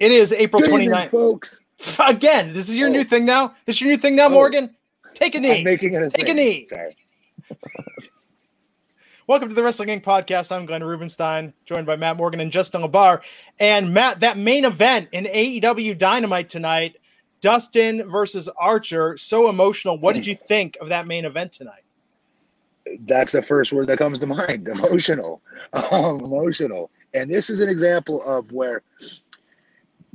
It is April Good evening, 29th. folks. Again, this is your Oh. new thing now. This is your new thing now, Oh. Morgan. Take a knee. I'm making it a Take a knee. Sorry. Welcome to the Wrestling Inc. podcast. I'm Glenn Rubenstein, joined by Matt Morgan and Justin LaBar. And Matt, that main event in AEW Dynamite tonight, Dustin versus Archer, so emotional. What did you think of that main event tonight? That's the first word that comes to mind. Emotional. Um, emotional. And this is an example of where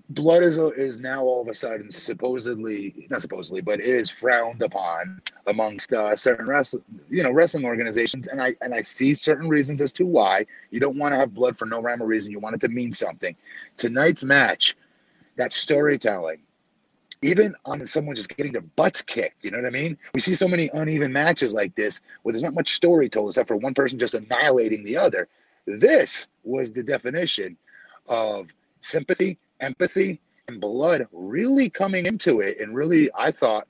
blood is is now all of a sudden supposedly not supposedly, but is frowned upon amongst uh, certain wrestling you know wrestling organizations. And I and I see certain reasons as to why you don't want to have blood for no rhyme or reason. You want it to mean something. Tonight's match, that storytelling. even on someone just getting their butts kicked. You know what I mean? We see so many uneven matches like this where there's not much story told except for one person just annihilating the other. This was the definition of sympathy, empathy, and blood really coming into it. And really, I thought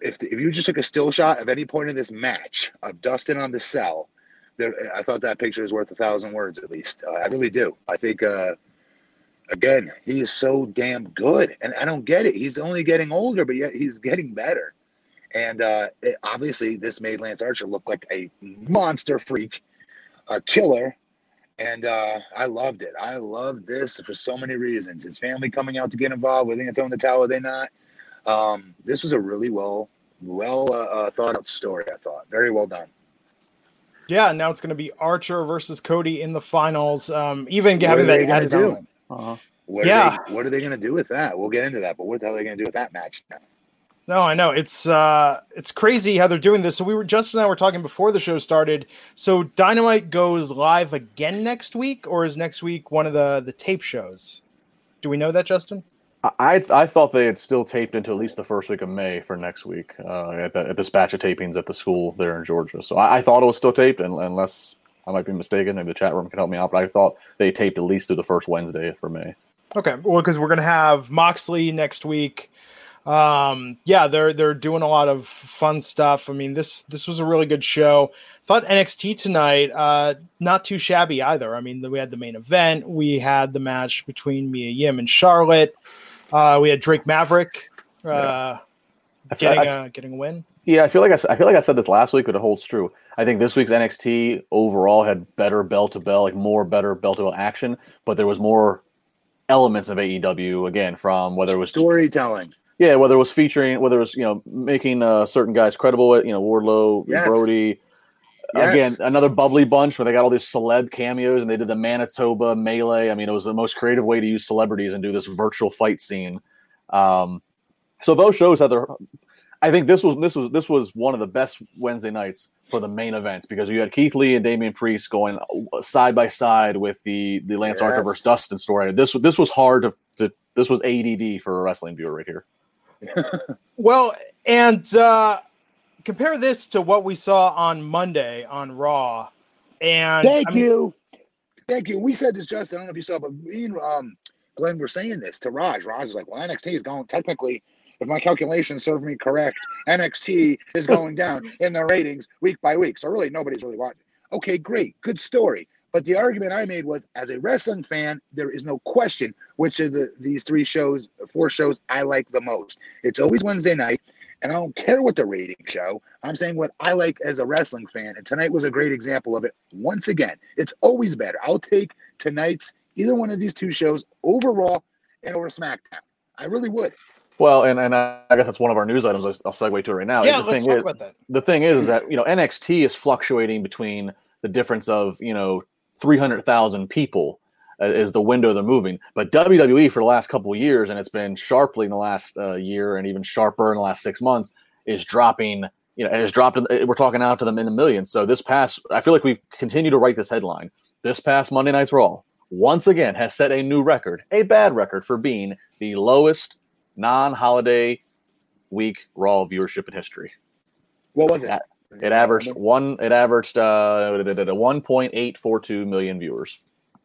if, if you just took a still shot of any point in this match of Dustin on the cell, there, I thought that picture is worth a thousand words at least. Uh, I really do. I think uh, again, he is so damn good, and I don't get it. He's only getting older, but yet he's getting better. And uh, it, obviously, this made Lance Archer look like a monster freak, a killer. And uh, I loved it. I loved this for so many reasons. His family coming out to get involved, were they going to throw in the towel? Are they not? Um, this was a really well, well uh, uh, thought out story. I thought very well done. Yeah, now it's going to be Archer versus Cody in the finals. Um, even What having that they gonna added do? Uh-huh. What Yeah. Are they, what are they going to do with that? We'll get into that. But what the hell are they going to do with that match now? No, I know it's uh it's crazy how they're doing this. So we were Justin and I were talking before the show started. So Dynamite goes live again next week, or is next week one of the the tape shows? Do we know that, Justin? I I thought they had still taped into at least the first week of May for next week uh, at, the, at this batch of tapings at the school there in Georgia. So I, I thought it was still taped, and, unless I might be mistaken, maybe the chat room can help me out. But I thought they taped at least through the first Wednesday for May. Okay, well, because we're gonna have Moxley next week. Um, yeah, they're they're doing a lot of fun stuff. I mean, this this was a really good show. Thought NXT tonight, uh, not too shabby either. I mean, we had the main event, we had the match between Mia Yim and Charlotte. Uh, we had Drake Maverick uh, I feel- getting I- a getting a win. Yeah, I feel like I, s- I feel like I said this last week, but it holds true. I think this week's NXT overall had better bell to bell, like more better bell to bell action, but there was more elements of AEW again from whether it was Storytelling. Yeah, whether it was featuring, whether it was you know making uh, certain guys credible, you know Wardlow, Yes. Brodie. Yes. Again, another bubbly bunch where they got all these celeb cameos and they did the Manitoba melee. I mean, it was the most creative way to use celebrities and do this virtual fight scene. Um, so both shows had their. I think this was this was this was one of the best Wednesday nights for the main events because you had Keith Lee and Damian Priest going side by side with the the Lance Archer versus Dustin story. This this was hard to, to this was ADD for a wrestling viewer right here. Well, and uh, compare this to what we saw on Monday on Raw. And Thank I mean, you. Thank you. We said this, Justin. I don't know if you saw, but me and um, Glenn were saying this to Raj. Raj is like, well, NXT is going, technically, if my calculations serve me correct, NXT is going down in the ratings week by week. So really, nobody's really watching. Okay, great. Good story. But the argument I made was, as a wrestling fan, there is no question which of the these three shows, four shows, I like the most. It's always Wednesday night, and I don't care what the rating show. I'm saying what I like as a wrestling fan, and tonight was a great example of it. Once again, it's always better. I'll take tonight's either one of these two shows over Raw and over SmackDown. I really would. Well, and, and I guess that's one of our news items. I'll, I'll segue to it right now. yeah, the let's thing talk is, about that. the thing is that you know NXT is fluctuating between the difference of you know three hundred thousand people uh, is the window they're moving, but WWE for the last couple of years, and it's been sharply in the last uh, year, and even sharper in the last six months, is dropping. You know, it has dropped. in- We're talking out to them in the millions. So this past, I feel like we've continued to write this headline. This past Monday Night's Raw once again has set a new record, a bad record for being the lowest non-holiday week Raw viewership in history. What was it? Yeah, It averaged one. It averaged uh, one point eight four two million viewers.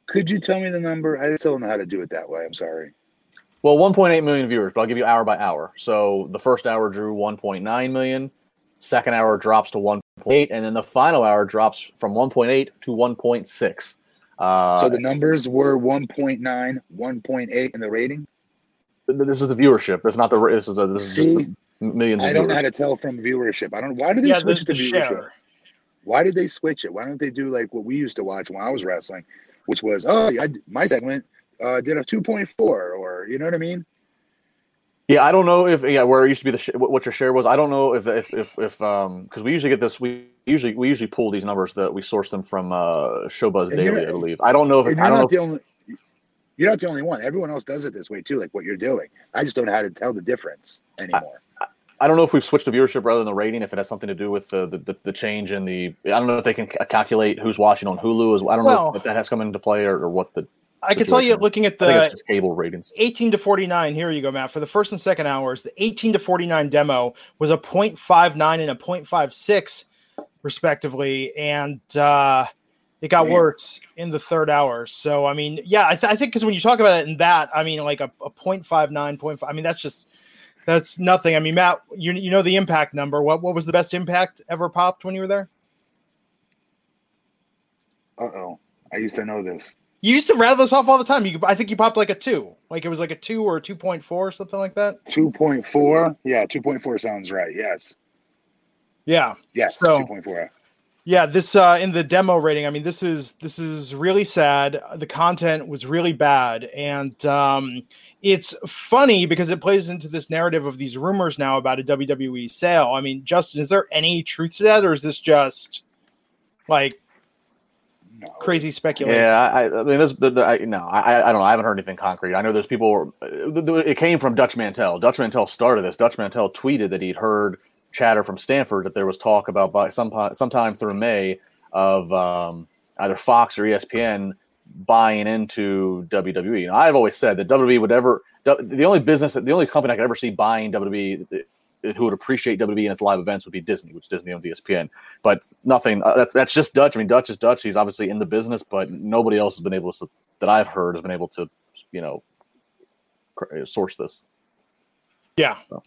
Could you tell me the number? I still don't know how to do it that way. I'm sorry. Well, one point eight million viewers, but I'll give you hour by hour. So the first hour drew one point nine million. Second hour drops to one point eight, and then the final hour drops from one point eight to one point six. Uh, so the numbers were 1.9, 1.8 in the rating. this is the viewership. It's not the. This is a. This is See, the millions. Of I don't know how to tell from viewership. I don't. Why did they Yeah, switch the to viewership? share. Why did they switch it? Why don't they do like what we used to watch when I was wrestling, which was oh, I, my segment uh, did a 2.4 or you know what I mean? Yeah, I don't know if yeah where it used to be the sh- what what your share was. I don't know if if if if um because we usually get this we usually we usually pull these numbers that we source them from uh Showbuzz And Daily, I believe. I don't know if I don't know. not If, only. You're not the only one. Everyone else does it this way too, like what you're doing. I just don't know how to tell the difference anymore. I don't know if we've switched to viewership rather than the rating. If it has something to do with the the, the, change in the I don't know if they can calculate who's watching on Hulu as well. I don't know Well- if, if that has come into play or, or what the I can tell you, situation. looking at I think it's the cable ratings. 18 to 49, here you go, Matt. For the first and second hours, the 18 to 49 demo was a 0.59 and a 0.56, respectively. And uh, it got Damn. worse in the third hour. So, I mean, yeah, I, th- I think because when you talk about it in that, I mean, like a, a 0.59, 0.5, I mean, that's just. That's nothing. I mean, Matt, you you know the impact number. What what was the best impact ever popped when you were there? Uh oh, I used to know this. You used to rattle this off all the time. You, I think you popped like a two, like it was like a two or a two point four, something like that. 2.4. Yeah, 2.4 sounds right. Yes, Yeah, yes, So- 2.4. yeah. This uh, in the demo rating. I mean, this is this is really sad. The content was really bad, and um, it's funny because it plays into this narrative of these rumors now about a WWE sale. I mean, Justin, is there any truth to that, or is this just like No. crazy speculation? Yeah, I, I mean, this, the, the, I, no, I, I don't know. I haven't heard anything concrete. I know there's people. uh, It came from Dutch Mantell. Dutch Mantell started this. Dutch Mantell tweeted that he'd heard chatter from Stamford that there was talk about by some sometime through May of um, either Fox or ESPN buying into WWE. And I've always said that WWE would ever the only business that the only company I could ever see buying WWE who would appreciate WWE and its live events would be Disney, which Disney owns ESPN. But nothing. Uh, that's that's just Dutch. I mean, Dutch is Dutch. He's obviously in the business, but nobody else has been able to that I've heard has been able to, you know, source this. Yeah. So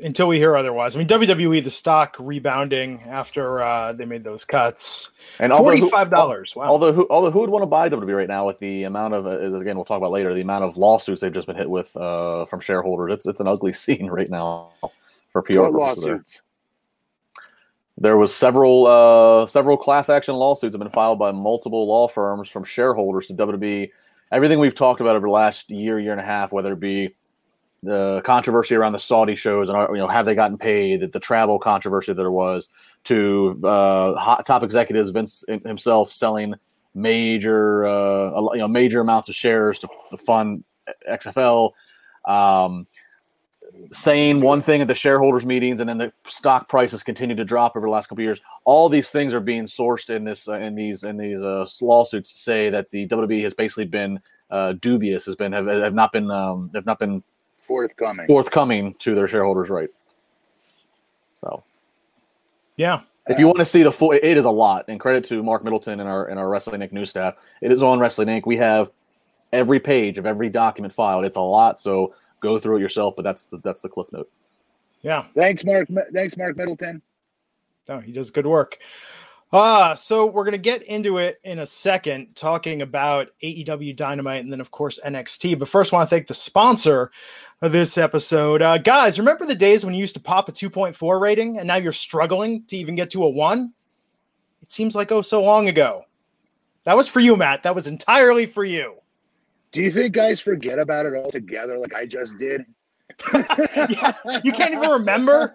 until we hear otherwise, I mean WWE the stock rebounding after uh, they made those cuts. And although Forty who- dollars. Wow. Although who, although who would want to buy WWE right now with the amount of uh, again we'll talk about later the amount of lawsuits they've just been hit with uh, from shareholders. It's it's an ugly scene right now for PR. There. lawsuits? There was several uh, several class action lawsuits have been filed by multiple law firms from shareholders to WWE. Everything we've talked about over the last year, year and a half, whether it be the controversy around the Saudi shows and you know have they gotten paid, the, the travel controversy that there was, to uh, top executives, Vince himself selling major uh, you know major amounts of shares to, fund XFL. Um, saying one thing at the shareholders meetings and then the stock prices continue to drop over the last couple of years all these things are being sourced in this uh, in these in these uh, lawsuits to say that the WWE has basically been uh, dubious has been have, have not been um, have not been Forthcoming. forthcoming to their shareholders right so yeah. if you want to see the full it is a lot and credit to mark middleton and our and our wrestling inc news staff it is on wrestling inc we have every page of every document filed it's a lot so go through it yourself but that's the that's the cliff note Yeah. Thanks, Mark. Thanks, Mark Middleton. No, he does good work. Uh, so we're going to get into it in a second, talking about AEW Dynamite and then, of course, NXT. But first, I want to thank the sponsor of this episode. Uh, guys, remember the days when you used to pop a 2.4 rating and now you're struggling to even get to a one? It seems like oh so long ago. That was for you, Matt. That was entirely for you. Do you think guys forget about it altogether like I just did? yeah, you can't even remember.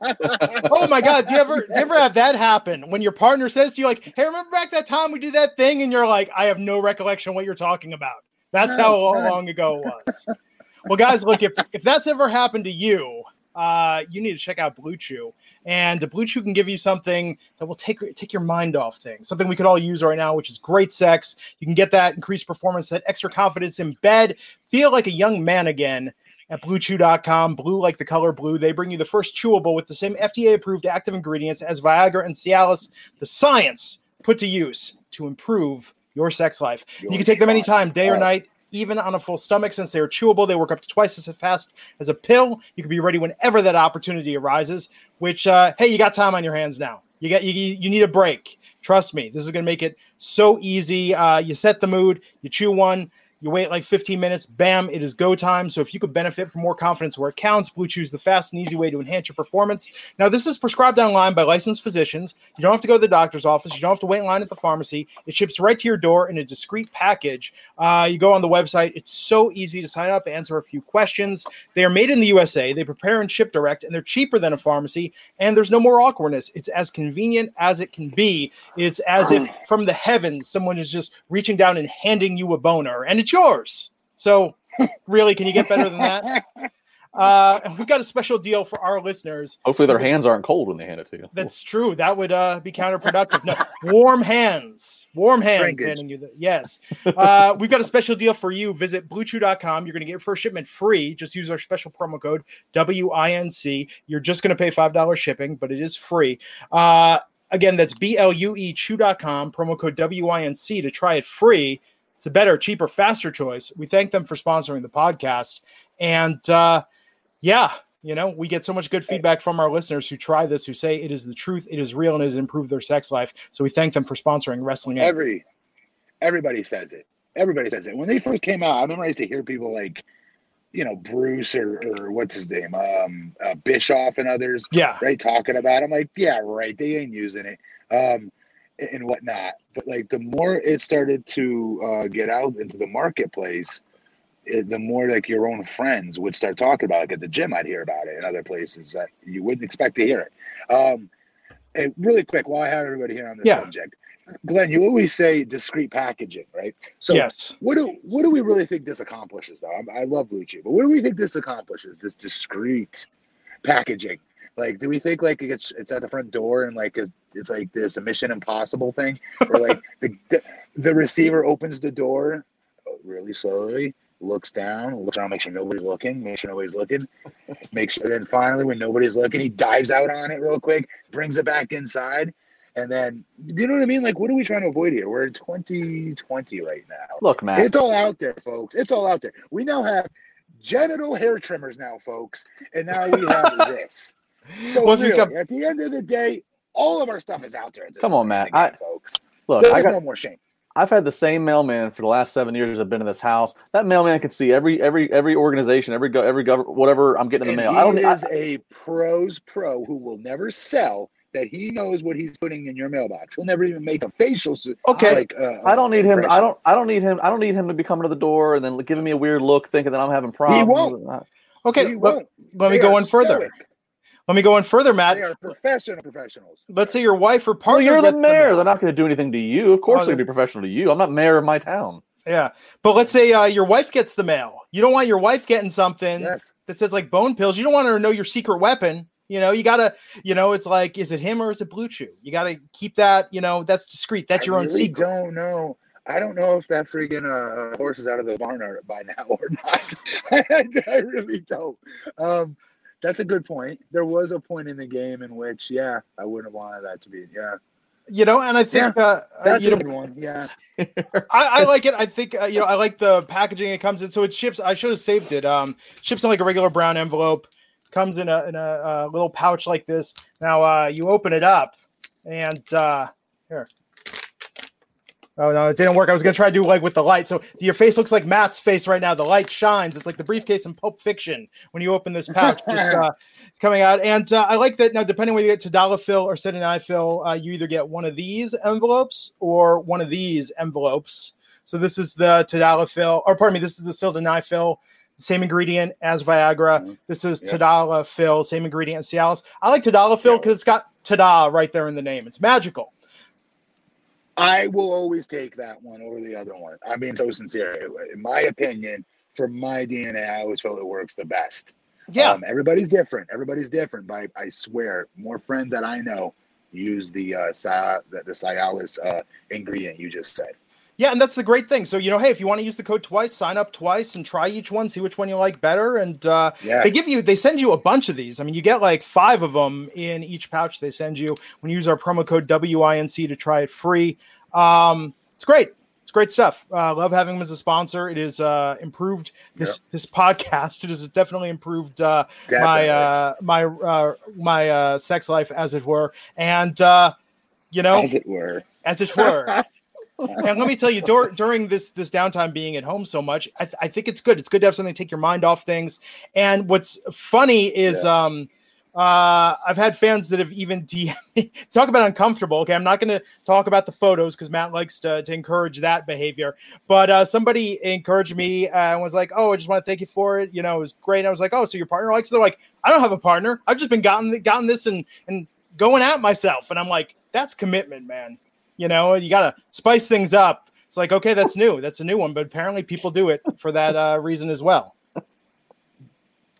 Oh my god, do you ever do you ever have that happen when your partner says to you like, "Hey, remember back that time we did that thing?" and you're like, "I have no recollection what you're talking about." That's how long ago it was. Well, guys, look if if that's ever happened to you, uh, you need to check out Blue Chew. And Blue Chew can give you something that will take take your mind off things. Something we could all use right now, which is great sex. You can get that increased performance, that extra confidence in bed, feel like a young man again at bluechew.com. Blue like the color blue. They bring you the first chewable with the same FDA approved active ingredients as Viagra and Cialis. The science put to use to improve your sex life. you can take them anytime, day or night, even on a full stomach. Since they are chewable, they work up to twice as fast as a pill. You can be ready whenever that opportunity arises. Which, uh, hey, you got time on your hands now. You got you, you need a break. Trust me, this is going to make it so easy. Uh, you set the mood, you chew one, you wait like 15 minutes, bam, it is go time. So if you could benefit from more confidence where it counts, Blue Chew is the fast and easy way to enhance your performance. Now, this is prescribed online by licensed physicians. You don't have to go to the doctor's office. You don't have to wait in line at the pharmacy. It ships right to your door in a discreet package. Uh, you go on the website. It's so easy to sign up, answer a few questions. They are made in the USA. They prepare and ship direct, and they're cheaper than a pharmacy. And there's no more awkwardness. It's as convenient as it can be. It's as if from the heavens someone is just reaching down and handing you a boner, and it's yours. So, really, can you get better than that? Uh, we've got a special deal for our listeners. Hopefully, their hands aren't cold when they hand it to you. That's true. That would uh, be counterproductive. No, warm hands. Warm hands. Handing you the, yes. Uh, we've got a special deal for you. Visit bluechew.com. You're going to get your first shipment free. Just use our special promo code WINC. You're just going to pay $5 shipping, but it is free. Uh, again, that's B L U E chew.com, promo code WINC to try it free. It's a better, cheaper, faster choice. We thank them for sponsoring the podcast. And uh, yeah, you know, we get so much good feedback from our listeners who try this, who say it is the truth, it is real, and it has improved their sex life. So we thank them for sponsoring Wrestling. Every everybody says it. Everybody says it. When they first came out, I remember I used to hear people like, you know, Bruce or, or what's his name, um, uh, Bischoff and others, yeah, right, talking about. it. I'm like, yeah, right. They ain't using it, um, and whatnot. But like, the more it started to uh, get out into the marketplace, it, the more like your own friends would start talking about it. Like at the gym, I'd hear about it in other places that you wouldn't expect to hear it. Um, and really quick, while I have everybody here on this Yeah. subject, Glenn, you always say discrete packaging, right? So yes. what do what do we really think this accomplishes, though? I, I love but what do we think this accomplishes? This discrete packaging. Like, do we think like it's it's at the front door and like a, it's like this a Mission Impossible thing, or like the, the the receiver opens the door really slowly, looks down, looks around, make sure nobody's looking, make sure nobody's looking, make sure. Then finally, when nobody's looking, he dives out on it real quick, brings it back inside, and then do you know what I mean? Like, what are we trying to avoid here? We're in 2020 right now. Look, man, It's all out there, folks. It's all out there. We now have genital hair trimmers now, folks, and now we have this. So Well, really, come- at the end of the day, all of our stuff is out there. Come on, point Matt. in the game, I- folks. Look, There's I got no more shame. I've had the same mailman for the last seven years I've been in this house. That mailman can see every every every organization, every go every government, whatever I'm getting in And the mail. I don't. is a pros pro who will never sell that he knows what he's putting in your mailbox. He'll never even make a facial. Okay. Like, uh, I don't need him. I don't. I don't need him. I don't need him to be coming to the door and then giving me a weird look, thinking that I'm having problems. He won't. Okay. He Let, won't. let me go are on further. Stoic. Let me go on further, Matt. They are professional professionals. Let's say your wife or Well, partner. you're the mayor. mail. They're not going to do anything to you. Of course, Oh, they're going to be professional to you. I'm not mayor of my town. Yeah, but let's say uh, your wife gets the mail. You don't want your wife getting something Yes. that says like bone pills. You don't want her to know your secret weapon. You know, you gotta, you know, it's like, is it him or is it Blue Chew? You gotta keep that, you know, that's discreet. That's I your own really secret. don't know. I don't know if that freaking uh, horse is out of the barn by now or not. I really don't. Um, that's a good point. There was a point in the game in which, yeah, I wouldn't have wanted that to be. Yeah, You know, and I think, uh, uh, that's you a know, good one. Yeah, I, I like it. I think uh, you know I like the packaging it comes in. So it ships. I should have saved it. Um, ships in like a regular brown envelope. Comes in a in a, uh little pouch like this. Now uh, you open it up, and uh, here. Oh no, it didn't work. I was gonna try to do like with the light. So your face looks like Matt's face right now. The light shines. It's like the briefcase in Pulp Fiction when you open this pouch, just uh, coming out. And uh, I like that now. Depending whether you get Tadalafil or Sildenafil, uh, you either get one of these envelopes or one of these envelopes. So this is the Tadalafil, or pardon me, this is the Sildenafil. Same ingredient as Viagra. Mhm. This is Yeah. Tadalafil, same ingredient as Cialis. I like Tadalafil because it's got Tada right there in the name. It's magical. I will always take that one over the other one. I'm being so sincere. In my opinion, for my DNA, I always felt it works the best. Yeah. Um, everybody's different. Everybody's different. But I, I swear, more friends that I know use the uh, Cia- the, the Cialis uh, ingredient you just said. Yeah, and that's the great thing. So, you know, hey, if you want to use the code twice, sign up twice and try each one, see which one you like better. And uh, Yes. they give you, they send you a bunch of these. I mean, you get like five of them in each pouch they send you when you use our promo code WINC to try it free. Um, it's great. It's great stuff. Uh, love having them as a sponsor. It is uh, improved this this podcast. It has definitely improved uh, my Definitely. uh, my uh, my uh, sex life, as it were. And uh, you know, as it were. as it were. and let me tell you, dur- during this this downtime, being at home so much, I, th- I think it's good. It's good to have something to take your mind off things. And what's funny is, um, uh, I've had fans that have even DM me talk about uncomfortable. Okay, I'm not going to talk about the photos because Matt likes to, to encourage that behavior. But uh, somebody encouraged me uh, and was like, "Oh, I just want to thank you for it. You know, it was great." I was like, "Oh, so your partner likes?" it?" They're like, "I don't have a partner. I've just been gotten gotten this and and going at myself." And I'm like, "That's commitment, man." You know, you got to spice things up. It's like, okay, that's new. That's a new one, but apparently people do it for that uh, reason as well.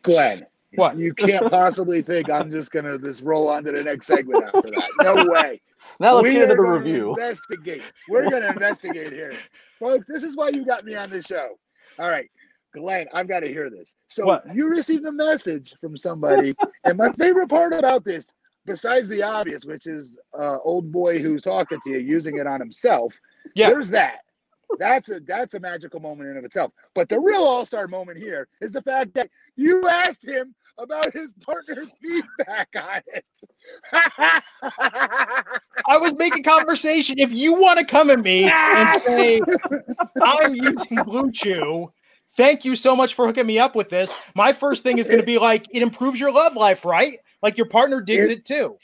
Glenn. What? You can't possibly think I'm just gonna just roll on to the next segment after that. No way. Now let's We get into the review. Investigate. We're gonna investigate here, folks. This is why you got me on the show. All right, Glenn, I've got to hear this. So What? you received a message from somebody, and my favorite part about this, besides the obvious, which is uh, old boy who's talking to you using it on himself. Yeah. There's that. That's a that's a magical moment in of itself. But the real all star moment here is the fact that you asked him about his partner's feedback on it. I was making conversation. If you want to come at me and say I'm using Blue Chew, thank you so much for hooking me up with this. My first thing is going to be like, it improves your love life, right? Like your partner digs It- it too.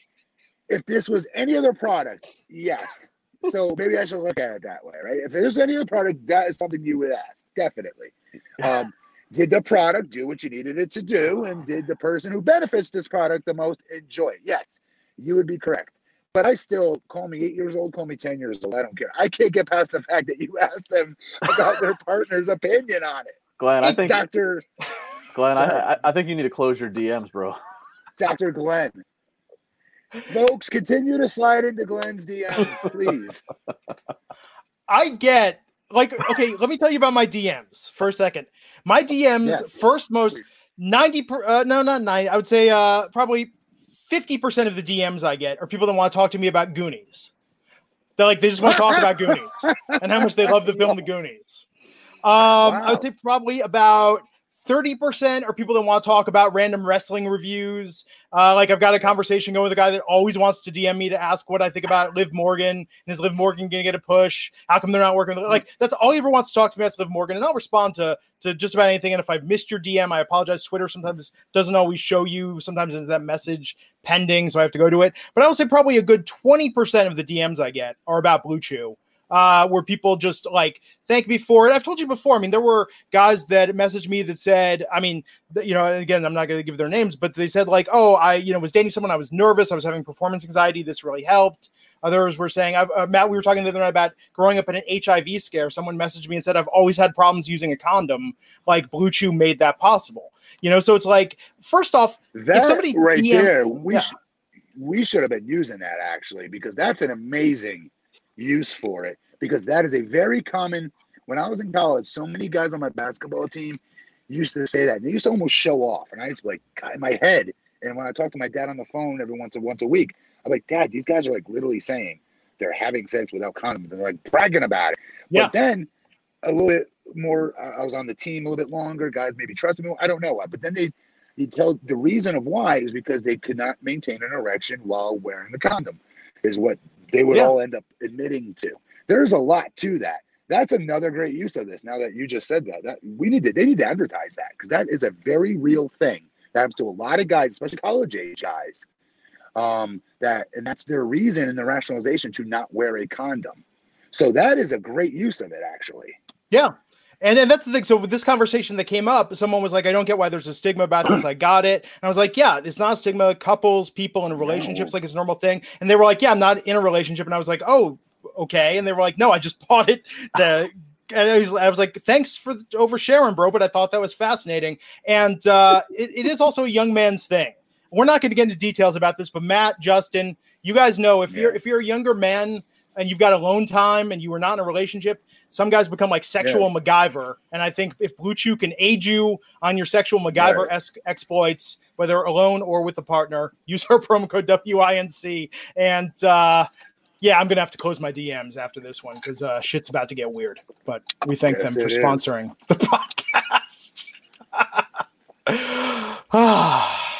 if this was any other product, yes. So maybe I should look at it that way, right? If it was any other product, that is something you would ask, definitely. Um, did the product do what you needed it to do, and did the person who benefits this product the most enjoy it? Yes, you would be correct. But I still call me eight years old, call me ten years old. I don't care. I can't get past the fact that you asked them about their partner's opinion on it. Glenn, I think Doctor Glenn, I, I I think you need to close your DMs, bro. Doctor Glenn. Folks, continue to slide into Glenn's DMs, please. I get like okay. let me tell you about my DMs for a second. My DMs Yes. first most Please. ninety per uh, no not ninety. I would say uh probably fifty percent of the DMs I get are people that want to talk to me about Goonies. They're like they just want to talk about Goonies and how much they love the film The Goonies. Um, I would say probably about. 30% are people that want to talk about random wrestling reviews. Uh, like I've got a conversation going with a guy that always wants to DM me to ask what I think about Liv Morgan. And is Liv Morgan going to get a push? How come they're not working? Like that's all he ever wants to talk to me. That's Liv Morgan, and I'll respond to to just about anything. And if I've missed your DM, I apologize. Twitter sometimes doesn't always show you. Sometimes is that message pending, so I have to go to it. But I will say probably a good twenty percent of the DMs I get are about Blue Chew. Uh, where people just like thank me for it. I've told you before. I mean, there were guys that messaged me that said, I mean, you know, again, I'm not going to give their names, but they said like, oh, I, you know, was dating someone. I was nervous. I was having performance anxiety. This really helped. Others were saying, I've, uh, Matt, we were talking the other night about growing up in an HIV scare. Someone messaged me and said, I've always had problems using a condom. Like Blue Chew made that possible. You know, so it's like, first off, That somebody right DMs there, we yeah. sh- we should have been using that actually because that's an amazing use for it because that is a very common. When I was in college, so many guys on my basketball team used to say that. They used to almost show off, and I used to be like, in my head. And when I talk to my dad on the phone every once a once a week, I'm like, Dad, these guys are like literally saying they're having sex without condoms. They're like bragging about it. Yeah. But then a little bit more, I was on the team a little bit longer. Guys maybe trusted me. I don't know. Why. But then they you tell the reason of why is because they could not maintain an erection while wearing the condom, is what they would Yeah. all end up admitting to. There's a lot to that. That's another great use of this. Now that you just said that, that we need to they need to advertise that because that is a very real thing that happens to a lot of guys, especially college age guys. Um, that and that's their reason and the rationalization to not wear a condom. So that is a great use of it, actually. Yeah. And, and that's the thing. So with this conversation that came up, someone was like, I don't get why there's a stigma about this. I got it. And I was like, yeah, it's not a stigma. Couples, people in relationships, like it's a normal thing. And they were like, yeah, I'm not in a relationship. And I was like, oh, okay. And they were like, no, I just bought it to and I was, I was like, thanks for oversharing, bro. But I thought that was fascinating. And uh, it, it is also a young man's thing. We're not going to get into details about this, but Matt, Justin, you guys know if you're if you're a younger man and you've got alone time and you are not in a relationship, some guys become like sexual Yes. MacGyver. And I think if Blue Chew can aid you on your sexual MacGyver es- exploits, whether alone or with a partner, use our promo code WINC. And uh, yeah, I'm gonna have to close my DMs after this one because uh, shit's about to get weird. But we thank Yes, them for it is. sponsoring the podcast.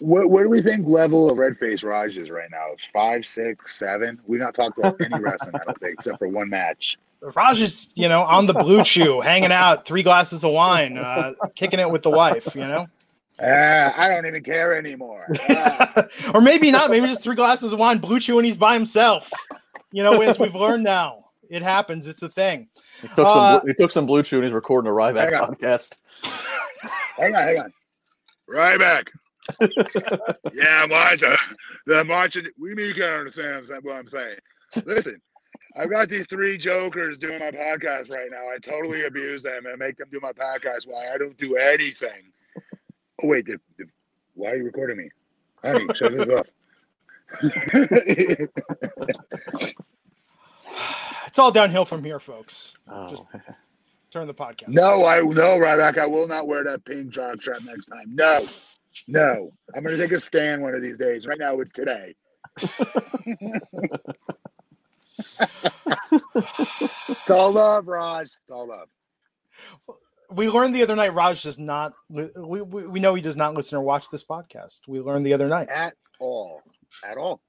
What, what do we think level of red face Raj is right now? Five, six, seven? We've not talked about any wrestling, I don't think, except for one match. Raj is, you know, on the blue chew, hanging out, three glasses of wine, uh, kicking it with the wife, you know, Ah, I don't even care anymore. Ah. or maybe not. Maybe just three glasses of wine, blue chew, and he's by himself. You know, as we've learned now, it happens. It's a thing. He took Uh, some. He took some blue chew and he's recording a Ryback Hang on. podcast. hang on, hang on. Right back. yeah, I'm watching. I'm watching. We need to understand what I'm saying. Listen, I've got these three jokers doing my podcast right now. I totally abuse them and make them do my podcast while I don't do anything. Oh wait, the, the, why are you recording me, honey? Shut this off. It's all downhill from here, folks. Oh. Just- Turn the podcast. no, I no, Ryback. I will not wear that pink jock strap next time. No, no. I'm gonna take a stand one of these days. Right now, it's today. it's all love, Raj. It's all love. We learned the other night Raj does not. We, we we know he does not listen or watch this podcast. We learned the other night. At all. At all.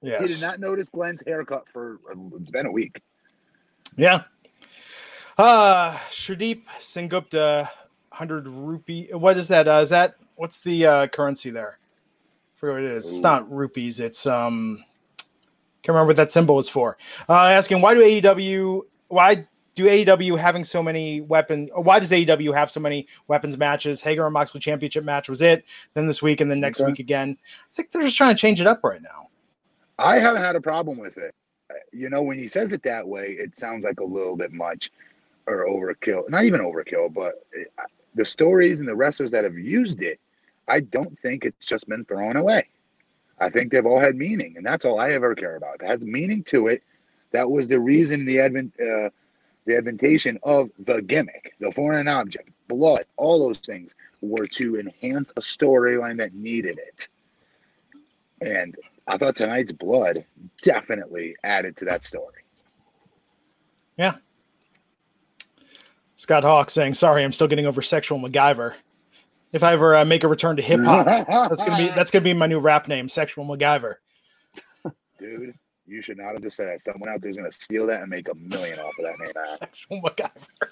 He Yes. did not notice Glenn's haircut for it's been a week. Yeah. Uh Shradeep Sengupta, hundred rupee. What is that? Uh, is that what's the uh, currency there? I forget what it is. It's not rupees. It's um. Can't remember what that symbol is for. Uh, asking why do AEW why do AEW having so many weapon? or Why does AEW have so many weapons matches? Hager and Moxley championship match was it. Then this week and then next Okay. week again. I think they're just trying to change it up right now. I haven't had a problem with it. Uh, You know, when he says it that way, it sounds like a little bit much or overkill. Not even overkill, but it, I- the stories and the wrestlers that have used it, I don't think it's just been thrown away. I think they've all had meaning, and that's all I ever care about. It has meaning to it. That was the reason the advent, uh, the adventation of the gimmick, the foreign object, blood, all those things were to enhance a storyline that needed it. And I thought tonight's blood definitely added to that story. Scott Hawk saying, "Sorry, I'm still getting over sexual MacGyver. If I ever uh, make a return to hip hop, that's gonna be that's gonna be my new rap name, Sexual MacGyver." dude. You should not have just said that. Someone out there's gonna steal that and make a million off of that name. Sexual MacGyver.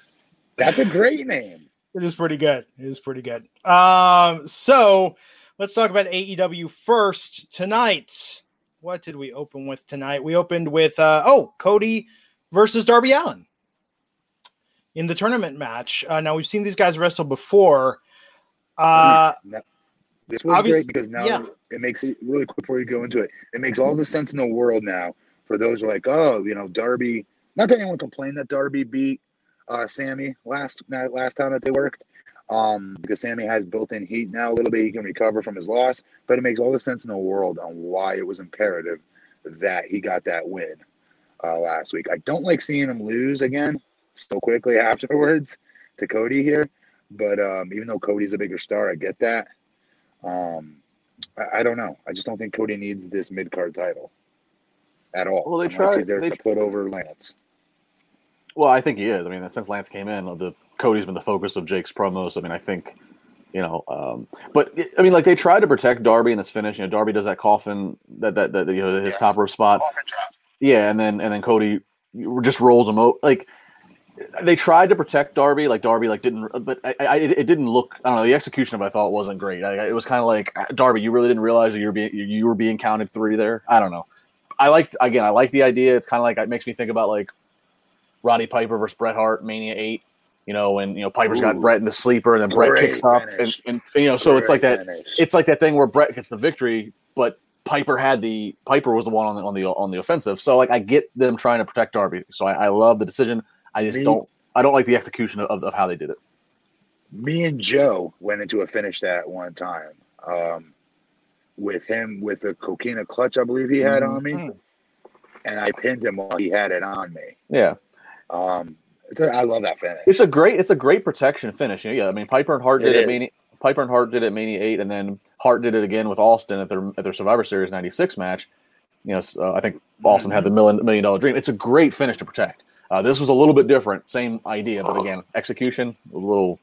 That's a great name. It is pretty good. It is pretty good. Um, so let's talk about AEW first tonight. What did we open with tonight? We opened with uh, oh Cody versus Darby Allin in the tournament match. Uh, now we've seen these guys wrestle before. Uh, this was great because now yeah. it makes it really quick before you go into it. It makes all the sense in the world now for those who are like, oh, you know, Darby. Not that anyone complained that Darby beat uh, Sammy last that last time that they worked, um, because Sammy has built-in heat now a little bit. He can recover from his loss, but it makes all the sense in the world on why it was imperative that he got that win uh, last week. I don't like seeing him lose again so quickly afterwards to Cody here, but um, even though Cody's a bigger star, I get that. Um, I, I don't know. I just don't think Cody needs this mid card title at all. Well, they tried- He's there they- to put over Lance. Well, I think he is. I mean, since Lance came in, the Cody's been the focus of Jake's promos. I mean, I think, you know, um, but I mean, like they tried to protect Darby in this finish. You know, Darby does that coffin, that that, that you know his Yes. top rope spot. Coffin drop. Yeah, and then and then Cody just rolls him out. Like they tried to protect Darby, like Darby like didn't, but I, I it didn't look. I don't know. The execution of it I thought wasn't great. I, it was kind of like ah, Darby, you really didn't realize that you were being you were being counted three there. I don't know. I like again. I like the idea. It's kind of like it makes me think about like Roddy Piper versus Bret Hart Mania Eight. You know, when you know Piper's Ooh. got Bret in the sleeper, and then Bret Great kicks up, and, and you know, so it's like that. finish. It's like that thing where Bret gets the victory, but Piper had the Piper was the one on the on the on the offensive. So like I get them trying to protect Darby. So I, I love the decision. I just Me- don't I don't like the execution of, of how they did it. me and Joe went into a finish that one time um, with him with a coquina clutch, I believe he had on me, and I pinned him while he had it on me. Yeah. Um, a, I love that finish. It's a great it's a great protection finish. Yeah, I mean Piper and Hart It did it. Mania, Piper and Hart did it at Mania eight, and then Hart did it again with Austin at their at their Survivor Series ninety six match. You know, so I think Austin had the million million dollar dream. It's a great finish to protect. Uh, this was a little bit different, same idea, but again, execution a little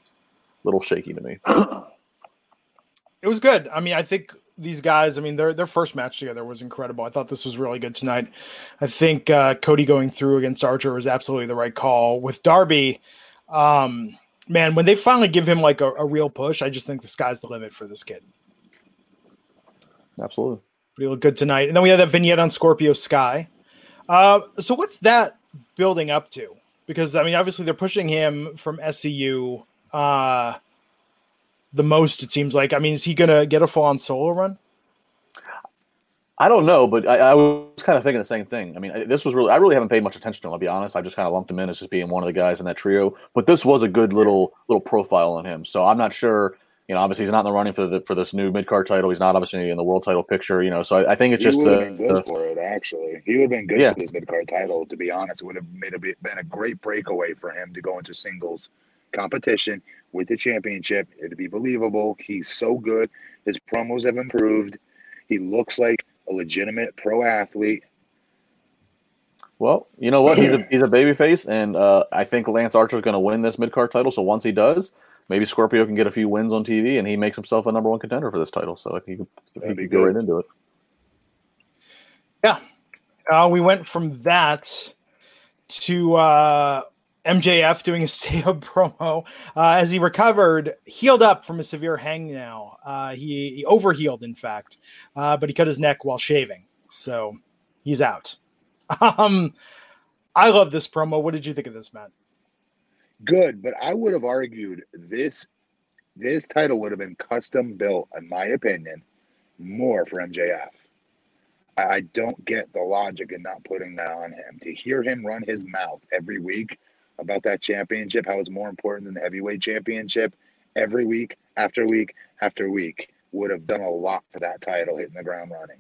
little shaky to me. It was good. I mean, I think these guys. I mean, their their first match together was incredible. I thought this was really good tonight. I think uh, Cody going through against Archer was absolutely the right call. With Darby, um, man, when they finally give him like a, a real push, I just think the sky's the limit for this kid. Absolutely. But he looked good tonight. And then we had that vignette on Scorpio Sky. Uh, so what's that building up to? Because I mean, obviously they're pushing him from SCU uh, the most. It seems like. I mean, is he gonna get a full on solo run? I don't know, but I, I was kind of thinking the same thing. I mean, this was really, I really haven't paid much attention to him. I'll be honest. I just kind of lumped him in as just being one of the guys in that trio. But this was a good little little profile on him. So I'm not sure. You know, obviously he's not in the running for the for this new mid card title. He's not obviously in the world title picture. You know, so I, I think it's he just the, been good the for it, actually. He would have been good Yeah. for this mid card title, to be honest. It would have made a, been a great breakaway for him to go into singles competition with the championship. It'd be believable. He's so good. His promos have improved. He looks like a legitimate pro athlete. well, you know what? He's a he's a babyface, and uh, I think Lance Archer's going to win this mid card title. So once he does, maybe Scorpio can get a few wins on TV, and he makes himself a number one contender for this title. So he could, he could go right into it. Yeah. Uh, we went from that to uh, MJF doing a stay up promo uh, as he recovered, healed up from a severe hang now. Uh, he, he overhealed, in fact, uh, but he cut his neck while shaving. So he's out. Um, I love this promo. What did you think of this, Matt? Good, but I would have argued this this title would have been custom built, in my opinion, more for MJF. I don't get the logic in not putting that on him. To hear him run his mouth every week about that championship, how it's more important than the heavyweight championship, every week after week after week, would have done a lot for that title hitting the ground running.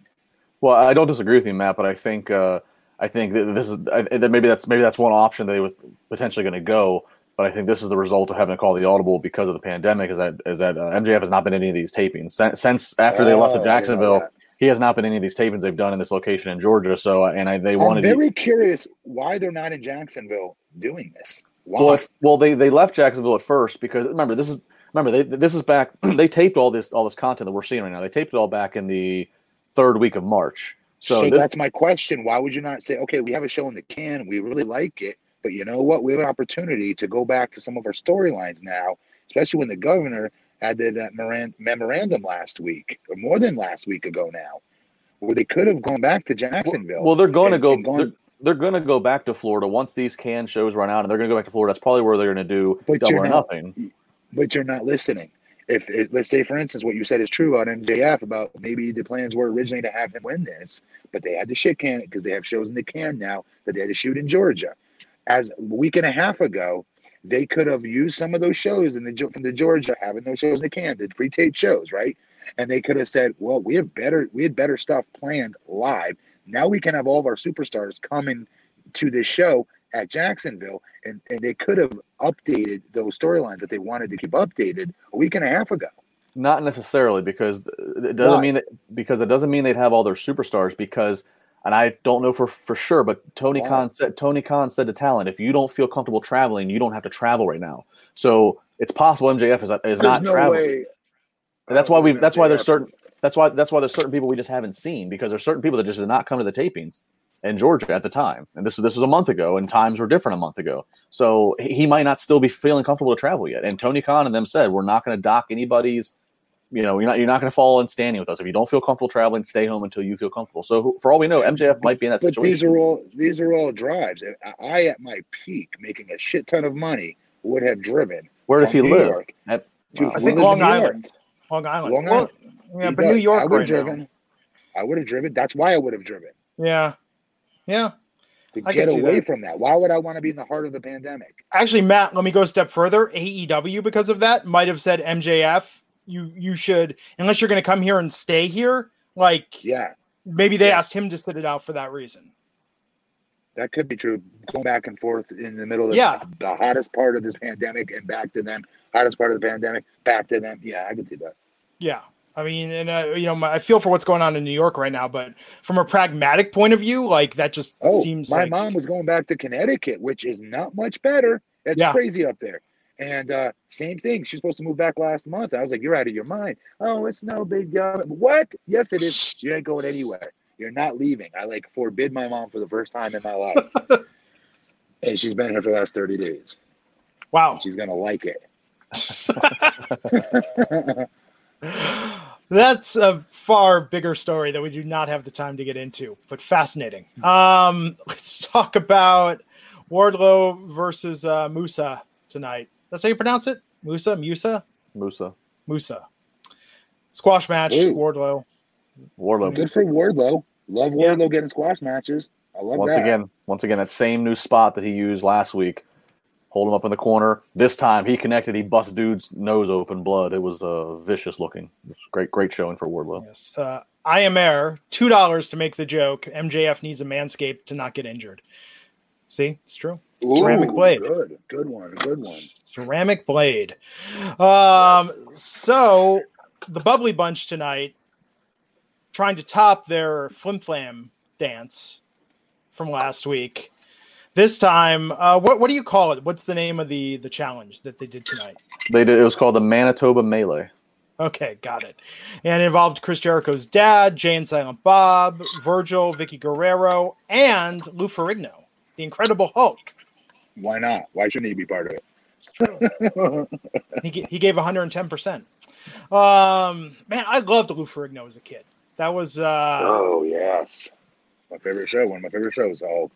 Well, I don't disagree with you, Matt, but I think uh, I think that this is that maybe that's maybe that's one option they were potentially going to go. But I think this is the result of having to call the audible because of the pandemic. Is that is that uh, MJF has not been in any of these tapings since, since after they left Oh, to know Jacksonville. He has not been any of these tapings they've done in this location in Georgia. So and I, they I'm wanted to, be very curious why they're not in Jacksonville doing this. Why? well, if, well they they left Jacksonville at first because remember this is remember they this is back they taped all this all this content that we're seeing right now. They taped it all back in the third week of March. So, So, this, that's my question. Why would you not say, okay, we have a show in the can, we really like it, but you know what? We have an opportunity to go back to some of our storylines now, especially when the governor had that that moran- memorandum last week, or more than last week ago now, where they could have gone back to Jacksonville. Well, they're going to go. and gone- they're, they're going to go back to Florida once these can shows run out, and they're going to go back to Florida. That's probably where they're going to do But double or not- nothing. but you're not listening. If, if let's say, for instance, what you said is true about MJF about maybe the plans were originally to have him win this, but they had to shit can it because they have shows in the can now that they had to shoot in Georgia. As a week and a half ago, they could have used some of those shows in the from the Georgia having those shows in the can, the pre-taped shows, right? And they could have said, "Well, we have better, we had better stuff planned live. Now we can have all of our superstars coming to this show at Jacksonville, and, and they could have updated those storylines that they wanted to keep updated a week and a half ago. Not necessarily because it doesn't Why? mean that because it doesn't mean they'd have all their superstars because. And I don't know for, for sure, but Tony? Khan said Tony Khan said to Talent, if you don't feel comfortable traveling, you don't have to travel right now. So it's possible MJF is, is There's not no traveling. way. That's why we. That's why there's certain. That's why. That's why there's certain people we just haven't seen because there's certain people that just did not come to the tapings. in Georgia at the time, and this this was a month ago, and times were different a month ago. So he he might not still be feeling comfortable to travel yet. And Tony Khan and them said we're not going to dock anybody's. You know, you're not you're not going to fall in standing with us if you don't feel comfortable traveling. Stay home until you feel comfortable. So for all we know, MJF might be in that But situation. these are all these are all drives. I, I at my peak, making a shit ton of money, would have driven. Where does he New live? At- to- wow. I think lives in Long Island. Long Island. Long Well, Island. yeah, He but does. New York I would right have now. driven. I would have driven. That's why I would have driven Yeah, yeah. to I can get see away that. from that. Why would I want to be in the heart of the pandemic? Actually, Matt, let me go a step further. AEW, because of that, might have said MJF, you you should, unless you're going to come here and stay here. Like Yeah, maybe they Yeah. asked him to sit it out for that reason. that could be true. Going back and forth in the middle of Yeah. the hottest part of this pandemic and back to them. Hottest part of the pandemic, back to them. Yeah, I can see that. Yeah. I mean, and uh, you know, my, I feel for what's going on in New York right now, but from a pragmatic point of view, like that just Oh, seems my like mom was going back to Connecticut, which is not much better. It's Yeah. crazy up there. And uh, same thing. She's supposed to move back last month. I was like, "You're out of your mind." Oh, it's no big deal. What? Yes, it is. You ain't going anywhere. You're not leaving. I like forbid my mom for the first time in my life. and she's been here for the last 30 days. wow. She's gonna like it. That's a far bigger story that we do not have the time to get into, but fascinating. Um, let's talk about Wardlow versus uh, Musa tonight. That's how you pronounce it? Musa, Musa, Musa Musa. Squash match. Ooh. Wardlow. Warlow. Good for Wardlow. Love Yeah. Wardlow getting squash matches. I love Once that. again, once again, that same new spot that he used last week. Hold him up in the corner. This time he connected. He bust dude's nose open, blood. It was uh, vicious looking. It was great, great showing for Wardlow. Yes. Uh, I am air. Two dollars to make the joke. MJF needs a manscape to not get injured. See, it's true. Ceramic Ooh, blade. Good. Good one. Good one. Ceramic blade. Um, so the bubbly bunch tonight trying to top their flim flam dance from last week. This time, uh, what what do you call it? What's the name of the the challenge that they did tonight? They did. It was called the Manitoba Melee. Okay, got it. And it involved Chris Jericho's dad, Jay and Silent Bob, Virgil, Vickie Guerrero, and Lou Ferrigno, the Incredible Hulk. Why not? Why shouldn't he be part of it? It's true. he, he gave 110%. Um, man, I loved Lou Ferrigno as a kid. That was uh, oh yes, my favorite show. One of my favorite shows. Oh,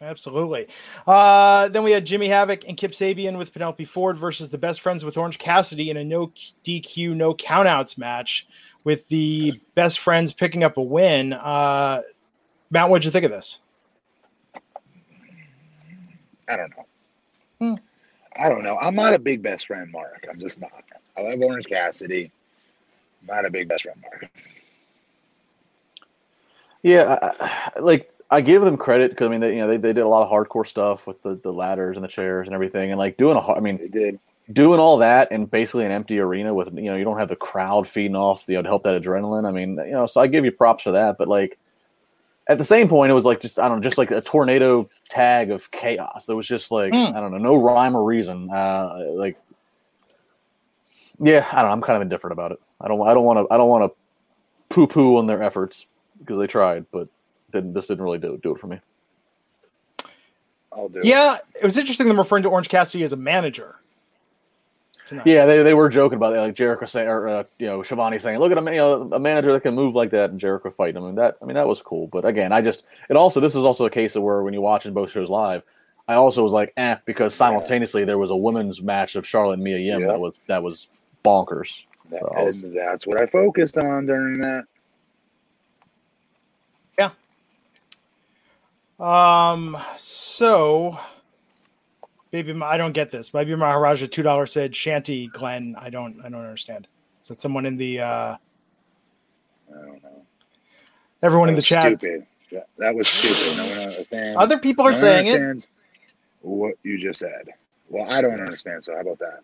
absolutely. Uh, then we had Jimmy Havoc and Kip Sabian with Penelope Ford versus the best friends with Orange Cassidy in a no DQ, no countouts match with the best friends picking up a win. Uh, Matt, what'd you think of this? I don't know. I don't know. I'm not a big best friend, Mark. I'm just not. I love Orange Cassidy. Not a big best friend, Mark. Yeah, I, I- like I give them credit because I mean, they, you know, they, they did a lot of hardcore stuff with the, the ladders and the chairs and everything, and like doing a, har- I mean, They did. doing all that in basically an empty arena with you know you don't have the crowd feeding off you know to help that adrenaline. I mean, you know, so I give you props for that, but like at the same point, it was like just I don't know, just like a tornado tag of chaos. There was just like Hmm. I don't know, no rhyme or reason. Uh, like, yeah, I don't know. I'm kind of indifferent about it. I don't I don't want to I don't want to poo poo on their efforts because they tried, but didn't this didn't really do do it for me. I'll do. it. Yeah, it was interesting them referring to Orange Cassidy as a manager. Tonight. Yeah, they, they were joking about it, like Jericho saying, or uh, you know, Schiavone saying, "Look at a, you know, a manager that can move like that," and Jericho fighting him. And that, I mean, that was cool. But again, I just, it also, this is also a case of where when you're watching both shows live, I also was like, eh, because simultaneously there was a women's match of Charlotte and Mia Yim that was that was bonkers. That- So was- and that's what I focused on during that. Yeah. Um. So, baby, I don't get this. Baby Maharaja two dollars said Shanti Glenn. I don't. I don't understand. Is that someone in the? uh I don't know. Everyone in the chat. Stupid. That, was stupid. No. Other people are one saying it. What you just said. Well, I don't understand. So how about that?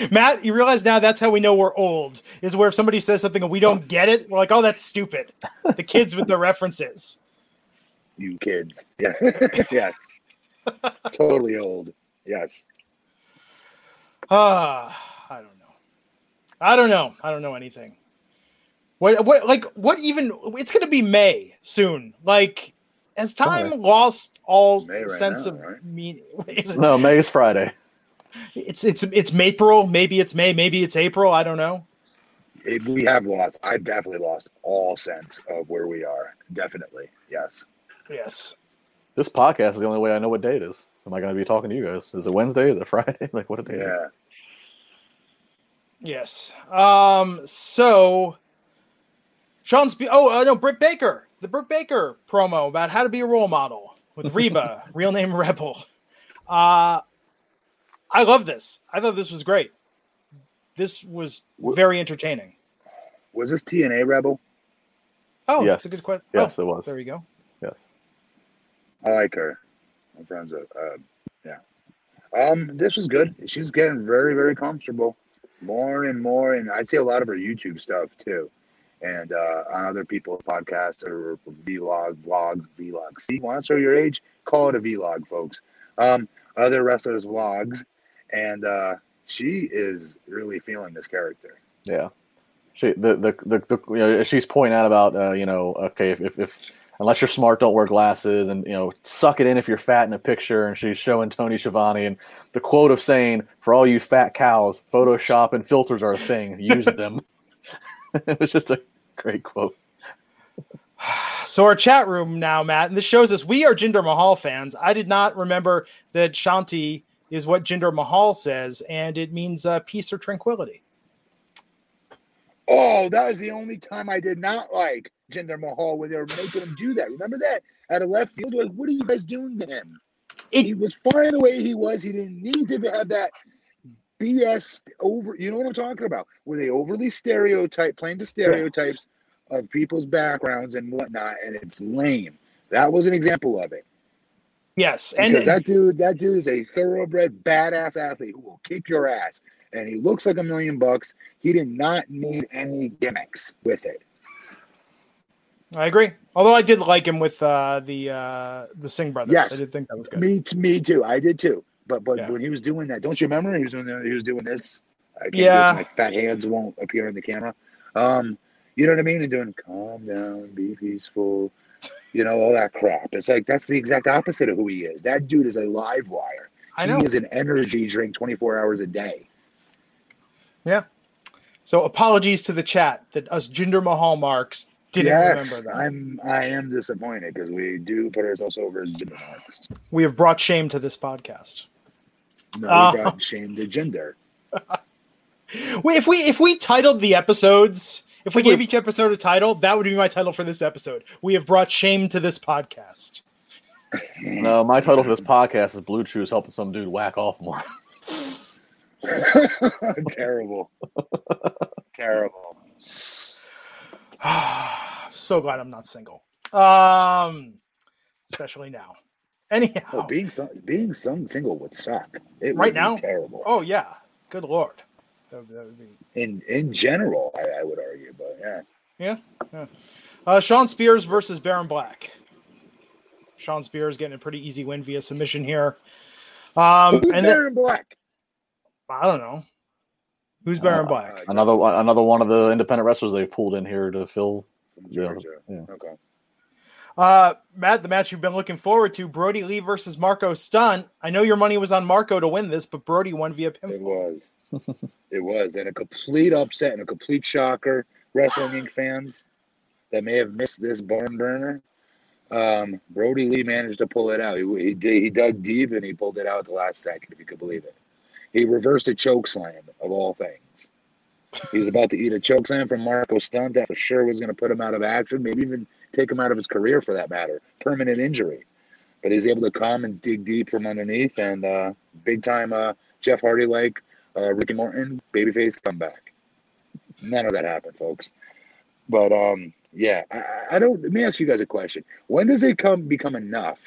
Matt, you realize now that's how we know we're old. Is where if somebody says something and we don't get it, we're like, "Oh, that's stupid." The kids with the references. You kids. Yeah. yes. totally old. Yes. Ah, I don't know. I don't know. I don't know anything. What what like what even? It's gonna be May soon. Like has time Okay. lost all sense now, of right? meaning? No, May is Friday. It's it's it's April. Maybe it's May. Maybe it's April. I don't know. It, we have lost. I've definitely lost all sense of where we are. Definitely, yes. Yes. This podcast is the only way I know what day it is. Am I going to be talking to you guys? Is it Wednesday? Is it Friday? like what a day? Yeah. Yes. Um. So, Shawn. Spe- oh uh, no, Britt Baker. The Britt Baker promo about how to be a role model with Reba, real name Rebel. Uh, I love this. I thought this was great. This was Wh- very entertaining. Was this TNA Rebel? Oh, Yes. that's a good question. Yes, oh, it was. There you go. Yes. I like her. My friends uh, yeah. Um, this was good. She's getting very, very comfortable, more and more, and I'd say a lot of her YouTube stuff too, and uh, on other people's podcasts or vlog, vlogs, vlogs. See, want to show your age? Call it a vlog, folks. Um, other wrestlers' vlogs, and uh, she is really feeling this character. Yeah. She the the the, the you know she's pointing out about uh, you know okay if, if if unless you're smart don't wear glasses and you know suck it in if you're fat in a picture and she's showing Tony Schiavone and the quote of saying for all you fat cows Photoshop and filters are a thing use them. it was just a great quote. So our chat room now, Matt, and this shows us we are Jinder Mahal fans. I did not remember that Shanti is what Jinder Mahal says, and it means uh, peace or tranquility. Oh, that was the only time I did not like Jinder Mahal when they were making him do that. Remember that at a left field? Like, what are you guys doing to him? It- he was fine the way he was. He didn't need to have that BS over. You know what I'm talking about? Where they overly stereotype, playing to stereotypes of people's backgrounds and whatnot, and it's lame. That was an example of it. Yes, and Because that dude, that dude is a thoroughbred badass athlete who will kick your ass, and he looks like a million bucks. He did not need any gimmicks with it. I agree. Although I did like him with uh, the uh, the Singh brothers. Yes. I did think that was good. Me, me too. I did too. But but Yeah. when he was doing that, don't you remember? He was doing that, he was doing this. I can't do Yeah. My fat hands won't appear in the camera. Um, you know what I mean? And doing calm down, be peaceful. You know all that crap. It's like that's the exact opposite of who he is. That dude is a live wire. I know. He is an energy drink, twenty four hours a day. So apologies to the chat that us Jinder Mahal marks didn't yes, remember that. I'm. I am disappointed because we do put ourselves over as Jinder marks. We have brought shame to this podcast. No, we uh, brought shame to Jinder. Wait, if we if we titled the episodes, if we If we- gave each episode a title, that would be my title for this episode. We have brought shame to this podcast. No, my title for this podcast is Blue Chews helping some dude whack off more. Terrible. Terrible. so glad I'm not single. Um, especially now. Anyhow, Oh, being some, being some single would suck. It Right now? terrible. oh yeah, good lord, that, would- that would be. In in general, I, I would argue, but yeah. Uh, Shawn Spears versus Baron Black. Shawn Spears getting a pretty easy win via submission here. Um, Who's and then, Baron Black? I don't know who's Baron Uh, Black. Another one- another one of the independent wrestlers they've pulled in here to fill. Georgia. yeah. Okay. Uh, Matt, the match you've been looking forward to: Brodie Lee versus Marco Stunt. I know your money was on Marco to win this, but Brodie won via pinfall. It was. it was. And a complete upset and a complete shocker. Wrestling Inc. fans that may have missed this barn burner. Um, Brodie Lee managed to pull it out. He, he did. He dug deep and he pulled it out at the last second, if you could believe it. He reversed a choke slam of all things. He was about to eat a choke slam from Marco Stunt that for sure was going to put him out of action, maybe even take him out of his career for that matter, permanent injury. But he was able to come and dig deep from underneath, and uh, big time uh, Jeff Hardy like uh, Ricky Morton babyface comeback. None of that happened, folks. But um, yeah, I, I- don't. Let me ask you guys a question: When does it come become enough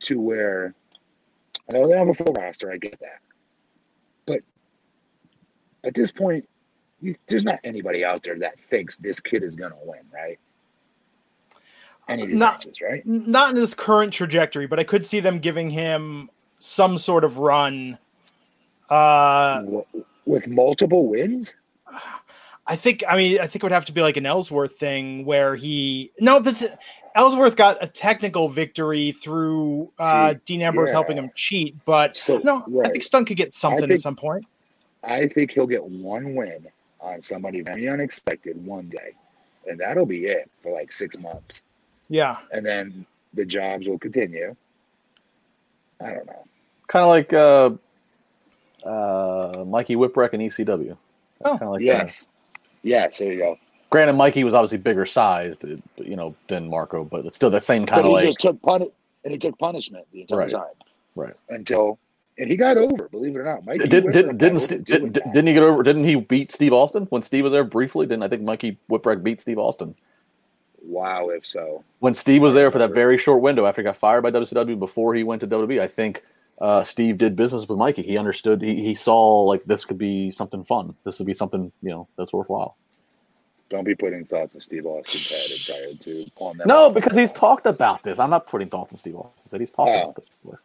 to where? I know they have a full roster. I get that, at this point, you, there's not anybody out there that thinks this kid is gonna win, right? Any of these Not- matches, right? Not in his current trajectory, but I could see them giving him some sort of run. Uh, With multiple wins, I think I mean I think it would have to be like an Ellsworth thing where he no, but Ellsworth got a technical victory through uh, See, Dean Ambrose yeah. helping him cheat, but So, no, I think Stunt could get something at some point. I think he'll get one win on somebody very unexpected one day, and that'll be it for like six months, Yeah, and then the jobs will continue. I don't know. Kind of like uh, uh, Mikey Whipwreck and ECW. Oh, Kind of like that. yes, yes, there you go. Granted, Mikey was obviously bigger sized, you know, than Marco, but it's still the same kind But of he like. just took puni- and he took punishment the entire Right. time. Right. Until and he got over, believe it or not. Mikey Did, did, didn't over did, that. didn't he get over? Didn't he beat Steve Austin when Steve was there briefly? Didn't I think Mikey Whipwreck beat Steve Austin Wow, if so. when Steve was there for that very short window after he got fired by WCW before he went to WWE? I think uh, Steve did business with Mikey. He understood. He, he saw like this could be something fun. This would be something you know that's worthwhile. Don't be putting thoughts in Steve Austin's head and trying to them. No, because he's talked about this. I'm not putting thoughts in Steve Austin. Said he's talked Oh. about this before.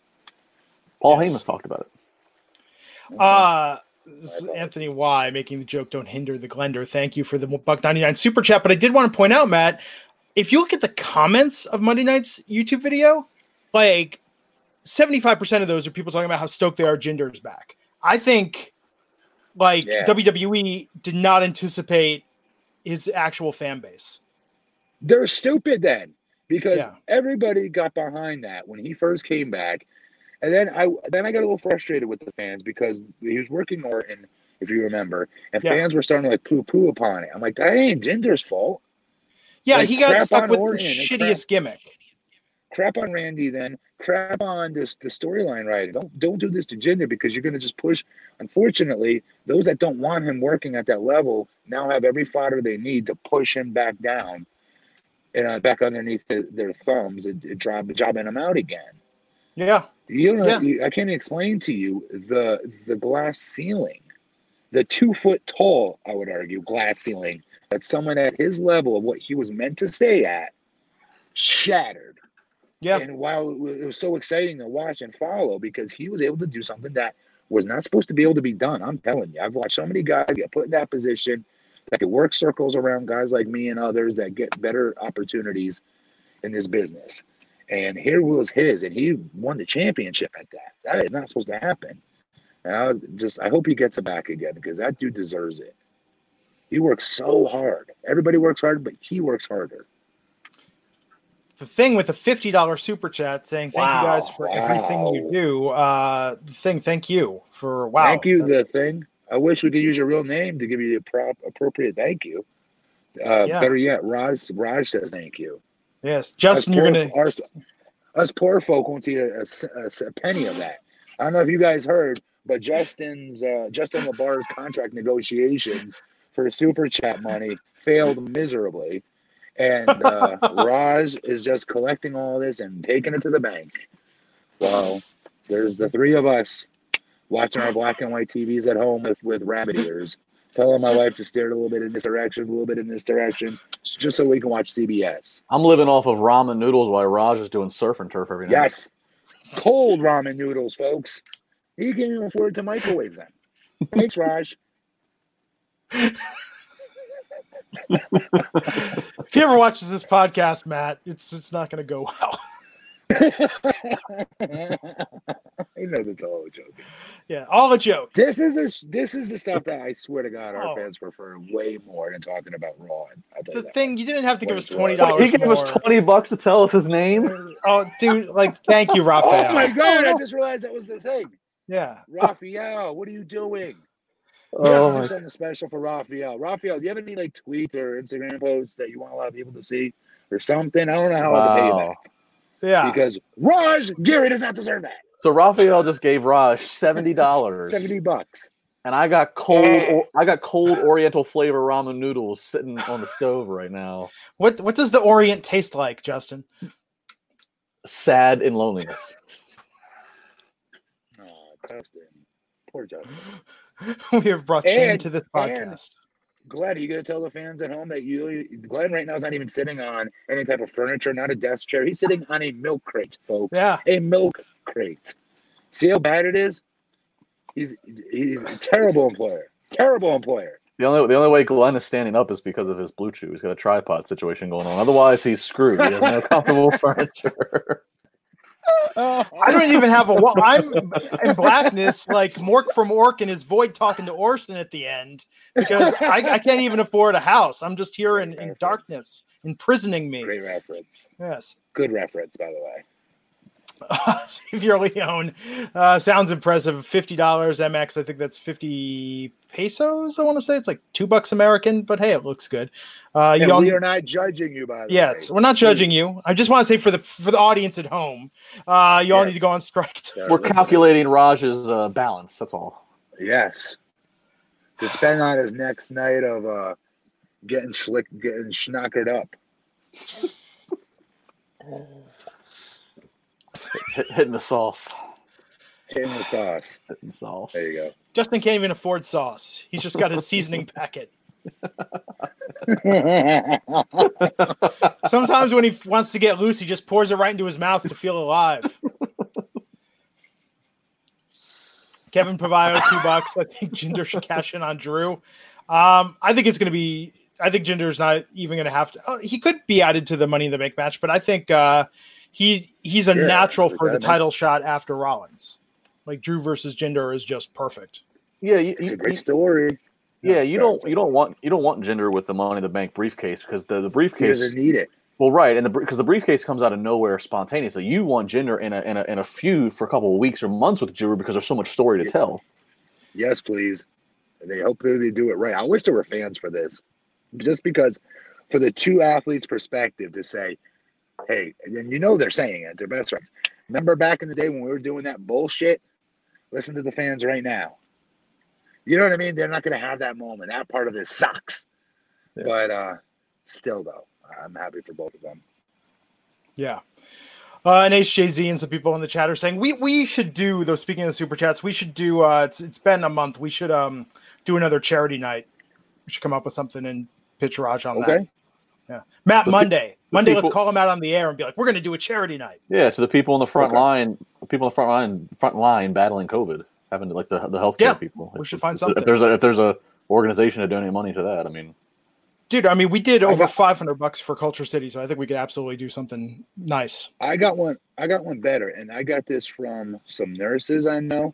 Paul Yes. Heyman's talked about it. Uh this is My bad. Anthony Y making the joke, don't hinder the Glender. Thank you for the buck 99 super chat. But I did want to point out, Matt, if you look at the comments of Monday night's YouTube video, like 75% of those are people talking about how stoked they are Jinder's back. I think like Yeah. WWE did not anticipate his actual fan base. They're stupid then because Yeah. everybody got behind that when he first came back. And then I then I got a little frustrated with the fans because he was working Orton, if you remember, and Yeah. fans were starting to like poo poo upon it. I'm like, that ain't Jinder's fault. Yeah, Like, he got stuck with the Orton and shittiest gimmick. Crap on Randy, then crap on this the storyline writing. Don't don't do this to Jinder because you're gonna just push. Unfortunately, those that don't want him working at that level now have every fodder they need to push him back down and uh, back underneath the, their thumbs and, and job jobbing him out again. Yeah. You know, Yeah. I can't explain to you the the glass ceiling, the two foot tall, I would argue, glass ceiling that someone at his level of what he was meant to say at shattered. Yeah. And while it wa- it was so exciting to watch and follow because he was able to do something that was not supposed to be able to be done. I'm telling you, I've watched so many guys get put in that position that could work circles around guys like me and others that get better opportunities in this business. And here was his, and he won the championship at that. That is not supposed to happen. And I just, I hope he gets it back again because that dude deserves it. He works so hard. Everybody works hard, but he works harder. the thing with a fifty dollar super chat saying thank you guys Wow, for everything you do. Uh, the thing, thank you for wow. thank you, that's- the thing. I wish we could use your real name to give you the prop appropriate thank you. Uh, Yeah. Better yet, Raj Raj says thank you. Yes, Justin, you're gonna. poor, us, poor folk won't see a a penny of that. I don't know if you guys heard, but Justin's uh, Justin LaBar's contract negotiations for super chat money failed miserably, and uh, Raj is just collecting all this and taking it to the bank. Well, there's the three of us watching our black and white TVs at home with with rabbit ears, telling my wife to steer it a little bit in this direction, a little bit in this direction, just so we can watch CBS. I'm living off of ramen noodles while Raj is doing surf and turf every night. Yes. Cold ramen noodles, folks. He can't even afford to microwave them. Thanks, Raj. If he ever watches this podcast, Matt, it's it's not gonna go well. he knows it's all a joke. yeah, all a joke. This is a, this is the stuff that I swear to God our Oh. fans prefer way more than talking about Raw. I'll tell you The that. thing you didn't have to give us twenty dollars. he gave us twenty bucks to tell us his name. Oh, dude, like thank you, oh Raphael. Oh my God! I just realized that was the thing. Yeah. Raphael, what are you doing? We Oh have to my do something special for Raphael. Raphael, do you have any like tweets or Instagram posts that you want a lot of people to see or something? I don't know how I can pay you back Yeah. because Raj Giri does not deserve that. So Raphael just gave Raj seventy dollars, Seventy bucks. and I got cold. Yeah. I got cold Oriental flavor ramen noodles sitting on the stove right now. What what does the Orient taste like, Justin? Sad in loneliness. Oh, Justin. Poor Justin. we have brought shame And- to this and- podcast. Glenn, are you gonna tell the fans at home that you Glenn right now is not even sitting on any type of furniture, not a desk chair. He's sitting on a milk crate, folks. Yeah. A milk crate. See how bad it is? He's he's a terrible employer. Terrible employer. The only the only way Glenn is standing up is because of his blue chew. He's got a tripod situation going on. Otherwise, he's screwed. He has no comfortable furniture. I don't even have a wall. I'm in blackness, like Mork from Ork and his void talking to Orson at the end because I, I can't even afford a house. I'm just here in, in darkness, imprisoning me. Great reference. Yes. Good reference, by the way. Xavier Leone uh, sounds impressive. Fifty dollars MX. I think that's fifty pesos. I want to say it's like two bucks American, but hey, it looks good. Uh, And young, we are not judging you, by the way. yes, we're not judging you. I just want to say for the for the audience at home, uh, you all need to go on strike. They're We're calculating Raj's uh, balance. That's all. Yes. To spend on his next night of uh getting schlick, getting schnockered up. Hit, hitting the sauce. Hitting the sauce. Hitting the sauce. There you go. Justin can't even afford sauce. He's just got his seasoning packet. Sometimes when he wants to get loose, he just pours it right into his mouth to feel alive. Kevin Pavayo, two bucks. I think Jinder should cash in on Drew. Um, I think it's going to be. I think Jinder's not even going to have to. Oh, he could be added to the Money in the Bank match, but I think uh, he he's a Yeah, natural for the definitely. title shot after Rollins. Like Drew versus Jinder is just perfect. Yeah, you, It's you- a great you- story. yeah. You don't you don't want you don't want Jinder with the Money in the Bank briefcase because the, the briefcase. doesn't need it. Well, right, and the because the briefcase comes out of nowhere spontaneously. You want Jinder in a in a in a feud for a couple of weeks or months with Drew because there's so much story to Yeah. tell. Yes, please. They hope they do it right. I wish there were fans for this. Just because for the two athletes' perspective to say, hey, and you know they're saying it, they're best friends. Remember back in the day when we were doing that bullshit? Listen to the fans right now. You know what I mean? They're not gonna have that moment. That part of this sucks. Yeah. But uh still though, I'm happy for both of them. Yeah. Uh, and HJZ and some people in the chat are saying we we should do though. Speaking of the super chats, we should do. Uh, it's it's been a month. We should um do another charity night. We should come up with something and pitch Raj on that. Yeah, Matt pe- Monday. Monday, let's call them out on the air and be like, we're going to do a charity night. Yeah, to the people in the front Okay. line, people in the front line, front line battling COVID, having to like the the healthcare Yeah, people. we If- should find if- something. If there's a if there's a organization to donate money to that, I mean, Dude, I mean, we did over got- 500 bucks for KultureCity, so I think we could absolutely do something nice. I got one. I got one better, and I got this from some nurses I know,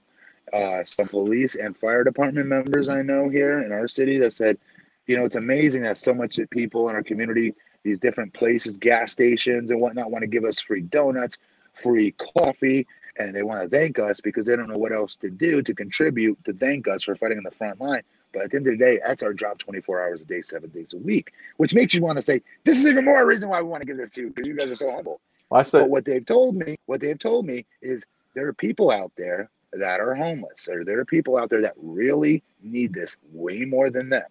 uh, some police and fire department members I know here in our city that said, you know, it's amazing that so much people in our community, these different places, gas stations and whatnot, want to give us free donuts, free coffee, and they want to thank us because they don't know what else to do to contribute to thank us for fighting on the front line. But at the end of the day, that's our job 24 hours a day, seven days a week, which makes you want to say, this is even more reason why we want to give this to you because you guys are so humble. I said But what they've told me, what they've told me is there are people out there that are homeless, or there are people out there that really need this way more than them.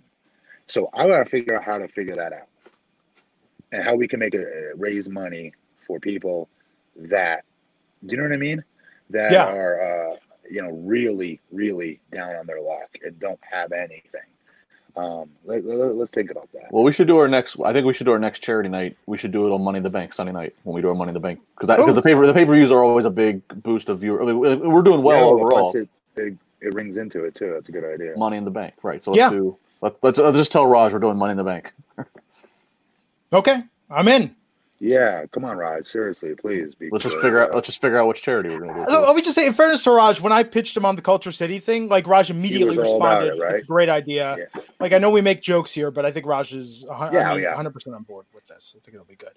So I got to figure out how to figure that out, and how we can make it uh, raise money for people that, do you know what I mean, that Yeah. are, uh, you know, really, really down on their luck and don't have anything. Um, let, let, us think about that. Well, we should do our next. I think we should do our next charity night. We should do it on Money in the Bank Sunday night when we do our Money in the Bank because that because the paper the pay per views are always a big boost of viewer. I mean, we're doing well Yeah, overall. plus It, it, it rings into it too. That's a good idea. Money in the Bank, right? So let's Yeah. do. Let's, let's, let's just tell Raj we're doing Money in the Bank. Okay, I'm in. Yeah, come on, Raj. Seriously, please. Let's just because, figure out. Let's just figure out which charity we're going to do. Let me just say, in fairness to Raj, when I pitched him on the KultureCity thing, like Raj immediately all about responded, it, right? "It's a great idea." Yeah. Like I know we make jokes here, but I think Raj is a hun- Yeah, I mean, yeah. 100% on board with this. I think it'll be good.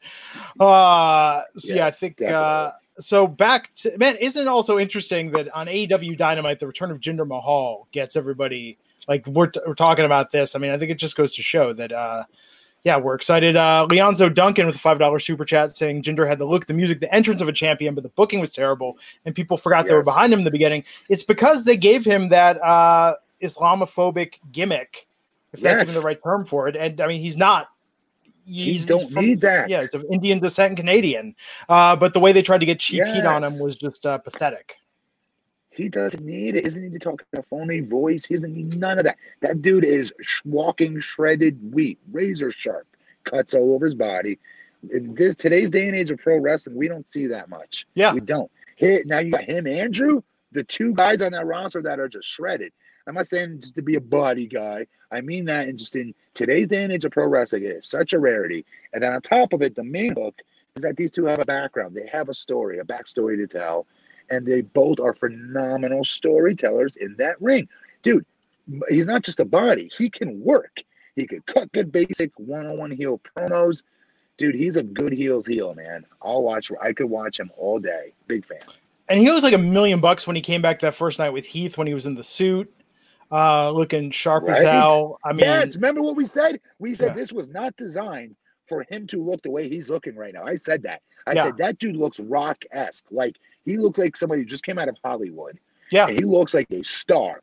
Uh, so yeah, I think uh, so. Back to man, isn't it also interesting that on AEW Dynamite, the return of Jinder Mahal gets everybody like we're, we're talking about this. I mean, I think it just goes to show that. uh yeah, we're excited. Uh, Leonzo Duncan with a five dollar super chat saying Jinder had the look, the music, the entrance of a champion, but the booking was terrible, and people forgot they were behind him in the beginning. It's because they gave him that uh, Islamophobic gimmick, if that's even the right term for it. And I mean, he's not. He He's, don't he's from- need that. Yeah, it's of Indian descent, Canadian. Uh, but the way they tried to get cheap heat on him was just uh, pathetic. He doesn't need it. He doesn't need to talk in a phony voice. He doesn't need none of that. That dude is sh- walking shredded wheat, razor sharp, cuts all over his body. In This today's day and age of pro wrestling, we don't see that much. Yeah. we don't. Hit now. You got him, Andrew, the two guys on that roster that are just shredded. I'm not saying just to be a body guy. I mean that in just in today's day and age of pro wrestling, it is such a rarity. And then on top of it, the main hook is that these two have a background. They have a story, a backstory to tell, and they both are phenomenal storytellers in that ring. Dude, he's not just a body; he can work. He could cut good basic one-on-one heel promos. Dude, he's a good heels heel, man. I'll watch. I could watch him all day. Big fan. And he looked like a million bucks when he came back that first night with Heath when he was in the suit, uh, looking sharp as hell. I mean, yes, remember what we said? We said Yeah. this was not designed for him to look the way he's looking right now. I said that. I Yeah. said that dude looks rock esque. Like he looks like somebody who just came out of Hollywood. yeah, And he looks like a star.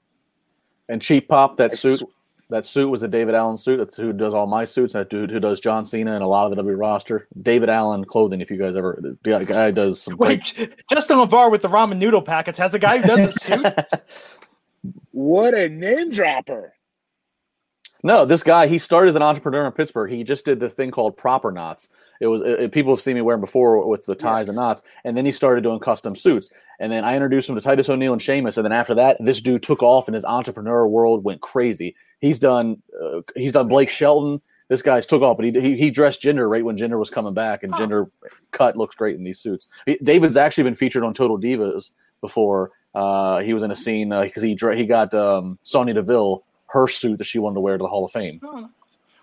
And cheap pop that I suit. sw- That suit was a David Allen suit. That's who does all my suits. That dude who does John Cena and a lot of the W roster. David Allen clothing. If you guys ever, the guy does some. great- Wait, Justin LaBar with the ramen noodle packets has a guy who does a suit. What a name dropper. No, this guy, he started as an entrepreneur in Pittsburgh. He just did the thing called proper knots. It was it, people have seen me wearing before with the ties and knots, and then he started doing custom suits. And then I introduced him to Titus O'Neil and Sheamus, and then after that, this dude took off, and his entrepreneur world went crazy. He's done uh, he's done Blake Shelton. This guy's took off, but he, he he dressed Jinder right when Jinder was coming back, and Oh. Jinder cut looks great in these suits. He- David's actually been featured on Total Divas before. Uh, he was in a scene because he dra- he got um, Sonya Deville her suit that she wanted to wear to the Hall of Fame. Oh.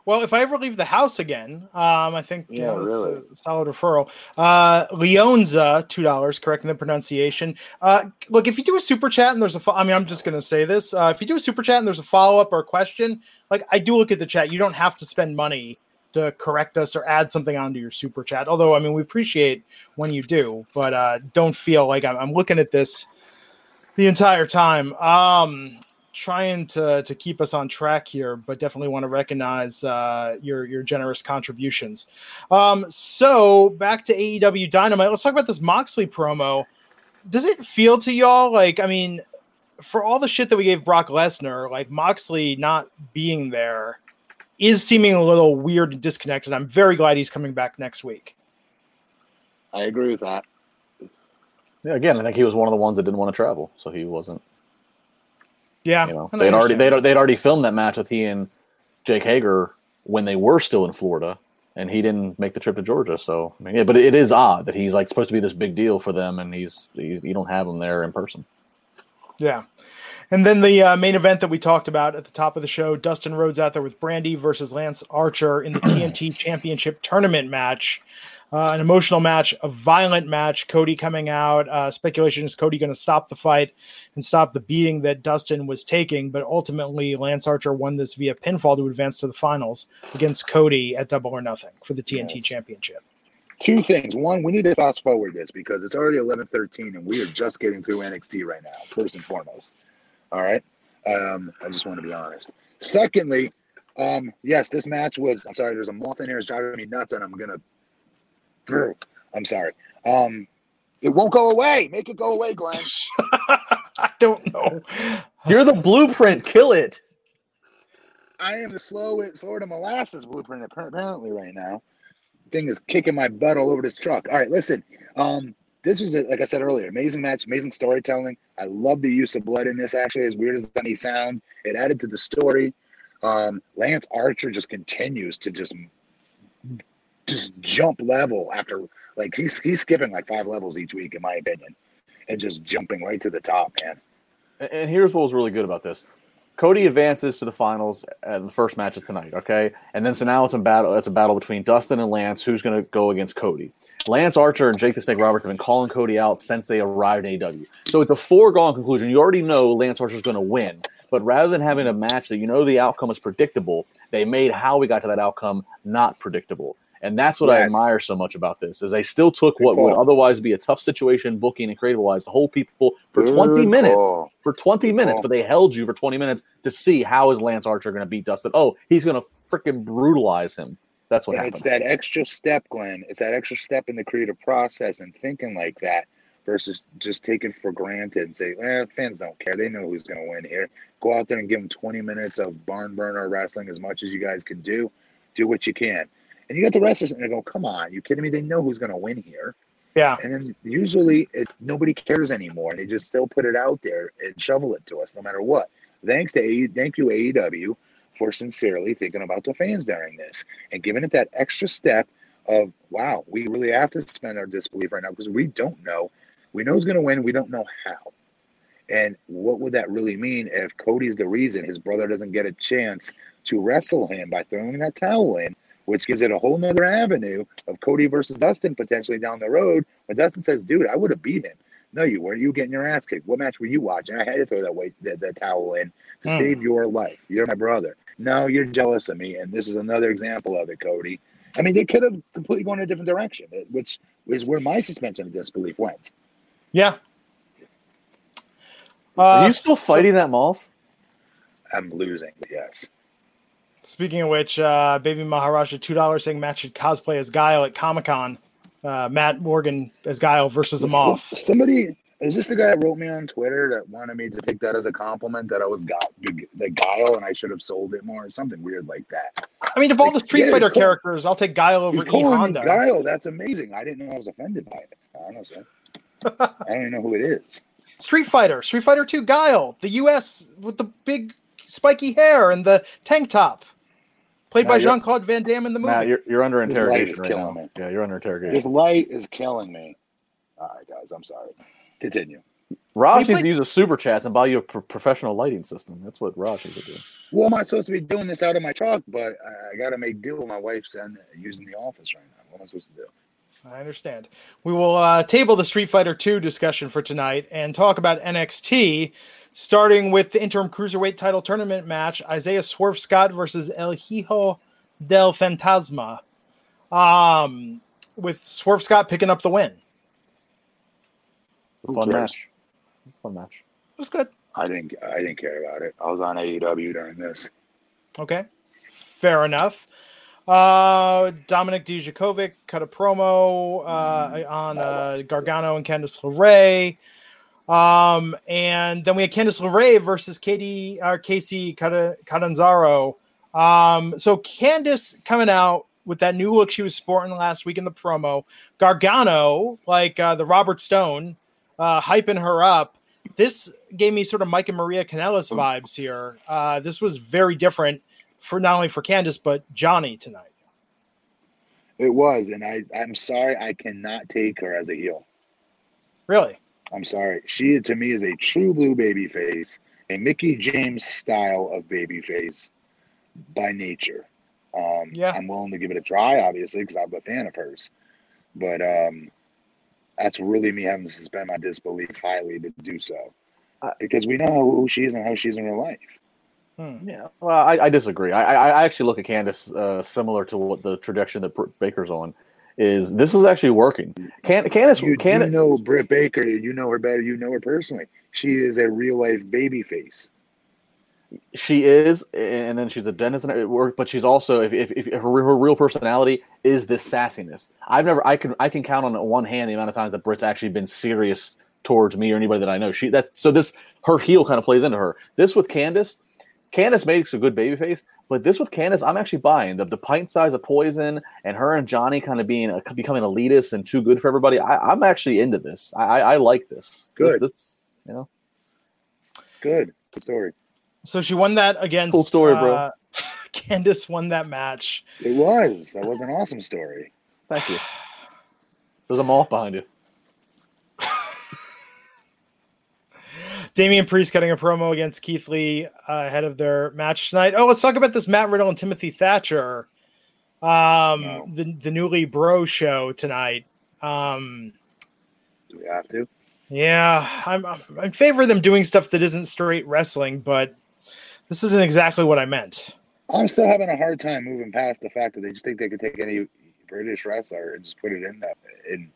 Well, if I ever leave the house again, um, I think Yeah, uh, that's really. a solid referral. Uh, Leonza, two dollars, correcting the pronunciation. Uh, look, if you do a super chat and there's a, fo- I mean, I'm just going to say this: uh, if you do a super chat and there's a follow up or a question, like I do look at the chat. You don't have to spend money to correct us or add something onto your super chat. Although, I mean, we appreciate when you do, but uh, don't feel like I'm, I'm looking at this the entire time. Um, trying to to keep us on track here, but definitely want to recognize uh, your your generous contributions. Um, so back to AEW Dynamite. Let's talk about this Moxley promo. Does it feel to y'all like? I mean, for all the shit that we gave Brock Lesnar, like Moxley not being there is seeming a little weird and disconnected. I'm very glad he's coming back next week. I agree with that. Yeah, again, I think he was one of the ones that didn't want to travel, so he wasn't. Yeah, You know, they'd already they'd, they'd already filmed that match with he and Jake Hager when they were still in Florida, and he didn't make the trip to Georgia. So, I mean, yeah, but it is odd that he's like supposed to be this big deal for them, and he's, he's you don't have him there in person. Yeah. And then the uh, main event that we talked about at the top of the show Dustin Rhodes out there with Brandi versus Lance Archer in the TNT Championship Tournament match. Uh, an emotional match, a violent match. Cody coming out. Uh, speculation is Cody going to stop the fight and stop the beating that Dustin was taking. But ultimately, Lance Archer won this via pinfall to advance to the finals against Cody at Double or Nothing for the TNT Yes. Championship. Two things. One, we need to fast forward this because it's already eleven thirteen, and we are just getting through NXT right now. First and foremost, all right. Um, I just want to be honest. Secondly, um, yes, this match was. I'm sorry, there's a moth in here. It's driving me nuts, and I'm gonna. I'm sorry. Um, it won't go away. Make it go away, Glenn. I don't know. You're the blueprint. Kill it. I am the slow, slower to molasses blueprint apparently right now. Thing is kicking my butt all over this truck. All right, listen. Um, this was a, like I said earlier, amazing match, amazing storytelling. I love the use of blood in this. Actually, as weird as that may sound, it added to the story. Um, Lance Archer just continues to just just jump level after like he's he's skipping like five levels each week, in my opinion, and just jumping right to the top, man. And- here's what was really good about this. Cody advances to the finals at the first match of tonight, okay? And then so now it's a battle it's a battle between Dustin and Lance who's going to go against Cody. Lance Archer and Jake the Snake Roberts have been calling Cody out since they arrived in aw So it's a foregone conclusion. You already know Lance Archer's going to win. But rather than having a match that you know the outcome is predictable, they made how we got to that outcome not predictable. And that's what I admire so much about this is they still took Good what would otherwise be a tough situation, booking and creative wise, to hold people for Good 20 minutes for 20 Good minutes, call. but they held you for 20 minutes to see how is Lance Archer going to beat Dustin. Oh, he's going to freaking brutalize him. That's what and happened. it's that extra step, Glenn. It's that extra step in the creative process and thinking like that versus just taking for granted and say, eh, fans don't care. They know who's going to win here. Go out there and give them 20 minutes of barn burner wrestling as much as you guys can do. Do what you can. And you got the wrestlers and they go, come on, you kidding me? They know who's going to win here. Yeah. And then usually it, nobody cares anymore. They just still put it out there and shovel it to us no matter what. Thanks to A, thank you AEW for sincerely thinking about the fans during this and giving it that extra step of wow, we really have to suspend our disbelief right now because we don't know. We know who's going to win. We don't know how. And what would that really mean if Cody's the reason his brother doesn't get a chance to wrestle him by throwing that towel in, which gives it a whole nother avenue of Cody versus Dustin potentially down the road. But Dustin says, dude, I would have beat him. No, you weren't. You were getting your ass kicked. What match were you watching? I had to throw that weight, that, that towel in to Hmm. save your life. You're my brother. No, you're jealous of me, and this is another example of it, Cody. I mean, they could have completely gone in a different direction, which is where my suspension of disbelief went. Yeah. Are Uh, you still so- fighting that moth? I'm losing, yes. Speaking of which, uh, Baby Maharaja, two dollars saying Matt should cosplay as Guile at Comic Con. Uh, Matt Morgan as Guile versus a moth. somebody is this the guy that wrote me on Twitter that wanted me to take that as a compliment that I was got the guile and I should have sold it more, something weird like that. I mean, of all the Street Yeah, Fighter characters, I'll take Guile over E Honda. guile. That's amazing. I didn't know I was offended by it. Honestly, I don't even know who it is. Street Fighter, Street Fighter Two, Guile, the U.S. with the big spiky hair and the tank top, played Now by Jean Claude Van Damme in the movie. Matt, you're, you're under This light interrogation is right killing now. me. Yeah, you're under interrogation. This light is killing me. All right, guys, I'm sorry. Continue. Raj You needs to use a super chats and buy you a pro- professional lighting system. That's what Raj needs to do. Well, am I supposed to be doing this out of my truck? But I, I got to make do with my wife's and using the office right now. What am I supposed to do? I understand. We will uh, table the Street Fighter 2 discussion for tonight and talk about NXT, starting with the interim cruiserweight title tournament match Isaiah Swerve Scott versus El Hijo del Fantasma. Um, with Swerve Scott picking up the win. It It's a fun match. It's a fun match. was good. I didn't. I didn't care about it. I was on AEW during this. Okay. Fair enough. Uh, Dominik Dijakovic cut a promo uh, on uh, Gargano and Candice LeRae. Um, and then we had Candice LeRae versus Katie uh, Kacy Cat- Catanzaro. Um, so Candice coming out with that new look she was sporting last week in the promo. Gargano, like uh, the Robert Stone, uh, hyping her up. This gave me sort of Mike and Maria Kanellis vibes here. Uh, this was very different for not only for Candice but Johnny tonight. It was, and I. I'm sorry. I cannot take her as a heel. Really? I'm sorry. She to me is a true blue baby face, a Mickie James style of baby face by nature. Um, Yeah. I'm willing to give it a try, obviously, because I'm a fan of hers. But um, that's really me having to suspend my disbelief highly to do so, because we know who she is and how she is in real life. Hmm. Yeah, well, I, I disagree. I, I, I actually look at Candice uh, similar to what the trajectory that Baker's on. Is this is actually working? Can Candice? You Can do know Britt Baker. You know her better. You know her personally. She is a real life baby face. she is, and then she's a dentist, and it work- but she's also if, if, if her, her real personality is this sassiness. I've never I can I can count on one hand the amount of times that Britt's actually been serious towards me or anybody that I know. She that so this her heel kind of plays into her. This with Candice, Candice makes a good baby face, but this with Candice, I'm actually buying the the pint size of poison and her and Johnny kind of being a, becoming elitist and too good for everybody. I, I'm actually into this. I, I, I like this. Good. This, this, you know, Good. Good story. So she won that against Cool story, bro. uh, Candice won that match. It was. That was an awesome story. thank you. There's a moth behind you. Damian Priest cutting a promo against Keith Lee uh, ahead of their match tonight. Oh, let's talk about this Matt Riddle and Timothy Thatcher. Um, the the newly bro show tonight. Um, Do we have to? yeah, I'm I'm in favor of them doing stuff that isn't straight wrestling, but this isn't exactly what I meant. I'm still having a hard time moving past the fact that they just think they could take any British wrestler and just put it in that in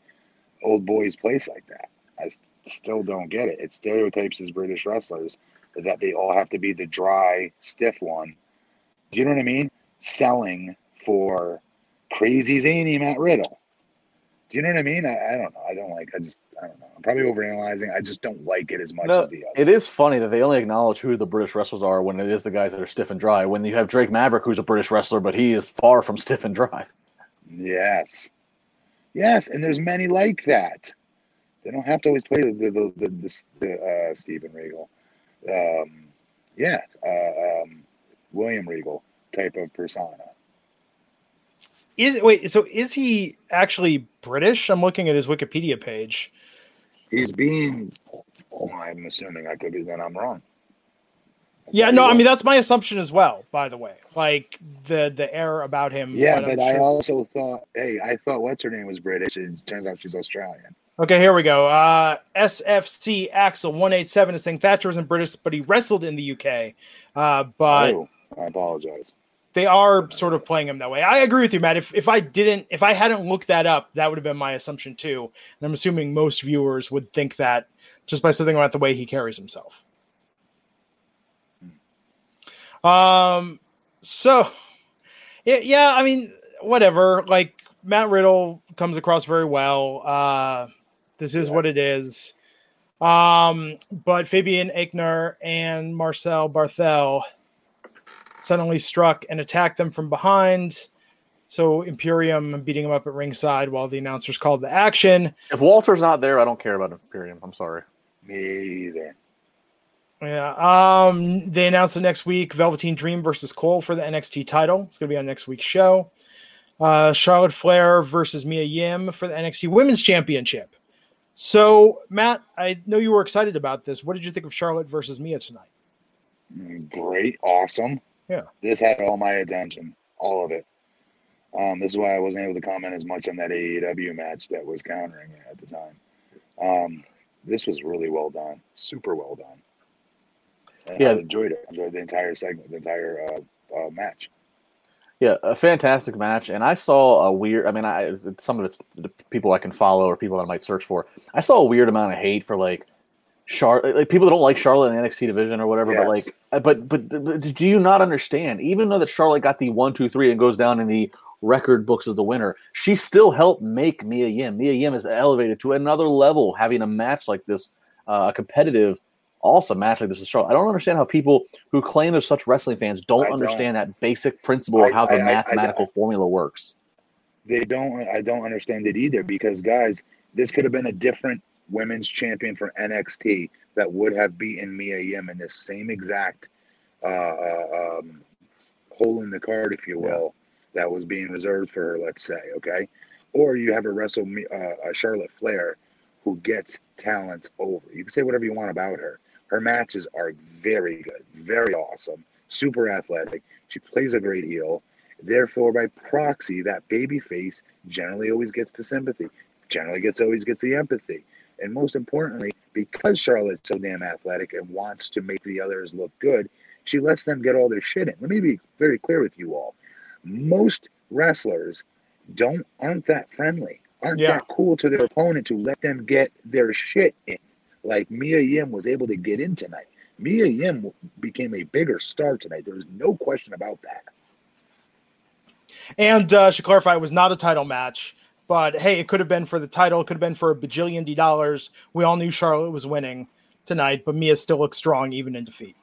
old boys' place like that. I still don't get it. It stereotypes as British wrestlers that they all have to be the dry, stiff one. Do you know what I mean? Selling for crazy zany Matt Riddle. Do you know what I mean? I, I don't know. I don't like. I just. I don't know. I'm probably overanalyzing. I just don't like it as much No, as the other. it is funny that they only acknowledge who the British wrestlers are when it is the guys that are stiff and dry. When you have Drake Maverick, who's a British wrestler, but he is far from stiff and dry. Yes. Yes, and there's many like that. They don't have to always play the the the, the, the uh, Steven Regal. Um, Yeah, uh, um, William Regal type of persona. Is wait, so is he actually British? I'm looking at his Wikipedia page. He's being. Oh, I'm assuming I could be. Then I'm wrong. Yeah, no, I mean that's my assumption as well. By the way, like the the air about him. Yeah, but I sure- also thought, hey, I thought what's her name was British, and it turns out she's Australian. Okay, here we go. Uh, SFC Axel one eight seven is saying Thatcher isn't British, but he wrestled in the UK. Uh, but oh, I apologize. they are sort of playing him that way. I agree with you, Matt. If if I didn't, if I hadn't looked that up, that would have been my assumption too. And I'm assuming most viewers would think that just by something about the way he carries himself. Um. So, yeah, yeah. I mean, whatever. Like Matt Riddle comes across very well. Uh, this is what it is. Um, but Fabian Aichner and Marcel Barthel suddenly struck and attacked them from behind. So Imperium beating him up at ringside while the announcers called the action. If Walter's not there, I don't care about Imperium. I'm sorry. Me either. Yeah. Um, they announced the next week Velveteen Dream versus Cole for the NXT title. It's going to be on next week's show. Uh, Charlotte Flair versus Mia Yim for the NXT Women's Championship. So, Matt, I know you were excited about this. What did you think of Charlotte versus Mia tonight? Great, awesome. Yeah. This had all my attention, all of it. Um, this is why I wasn't able to comment as much on that AEW match that was countering it at the time. Um, this was really well done, super well done. And Yeah. I enjoyed it. enjoyed the entire segment, the entire uh, uh, match. Yeah, a fantastic match, and I saw a weird. I mean, I some of it's the people I can follow or people that I might search for. I saw a weird amount of hate for like Charlotte, like people that don't like Charlotte in the NXT division or whatever. But like, uh, but, but but do you not understand? Even though that Charlotte got the one, two, three, and goes down in the record books as the winner, she still helped make Mia Yim. Mia Yim is elevated to another level, having a match like this, uh, a competitive. Awesome match like this with Charlotte. I don't understand how people who claim they're such wrestling fans don't, I don't. understand that basic principle of I- how the I- mathematical formula works. They don't. I don't understand it either because guys, this could have been a different women's champion for NXT that would have beaten Mia Yim in this same exact uh, uh, um, hole in the card, if you will, that was being reserved for her. Let's say, okay, or you have a wrestle uh, a Charlotte Flair who gets talent over. You can say whatever you want about her. Her matches are very good, very awesome, super athletic. She plays a great heel. Therefore, by proxy, that baby face generally always gets the sympathy, generally gets always gets the empathy. And most importantly, because Charlotte's so damn athletic and wants to make the others look good, she lets them get all their shit in. Let me be very clear with you all. Most wrestlers don't aren't that friendly, aren't Yeah. that cool to their opponent to let them get their shit in. Like Mia Yim was able to get in tonight. Mia Yim became a bigger star tonight. There was no question about that. And uh, should clarify, it was not a title match. But hey, it could have been for the title. It could have been for a bajillion D dollars. We all knew Charlotte was winning tonight, but Mia still looks strong even in defeat.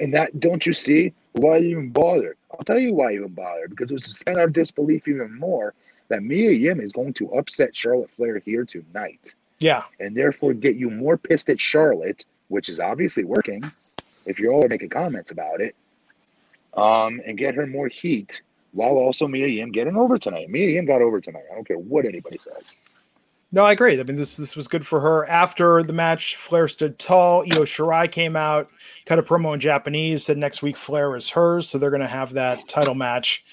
And that don't you see? Why even bother? I'll tell you why even bother. Because it was to suspend our disbelief even more that Mia Yim is going to upset Charlotte Flair here tonight. Yeah. And therefore get you more pissed at Charlotte, which is obviously working, if you're all making comments about it. Um, and get her more heat while also Mia Yim getting over tonight. Mia Yim got over tonight. I don't care what anybody says. No, I agree. I mean, this this was good for her. After the match, Flair stood tall. Io Shirai came out, cut a promo in Japanese, said next week Flair is hers, so they're going to have that title match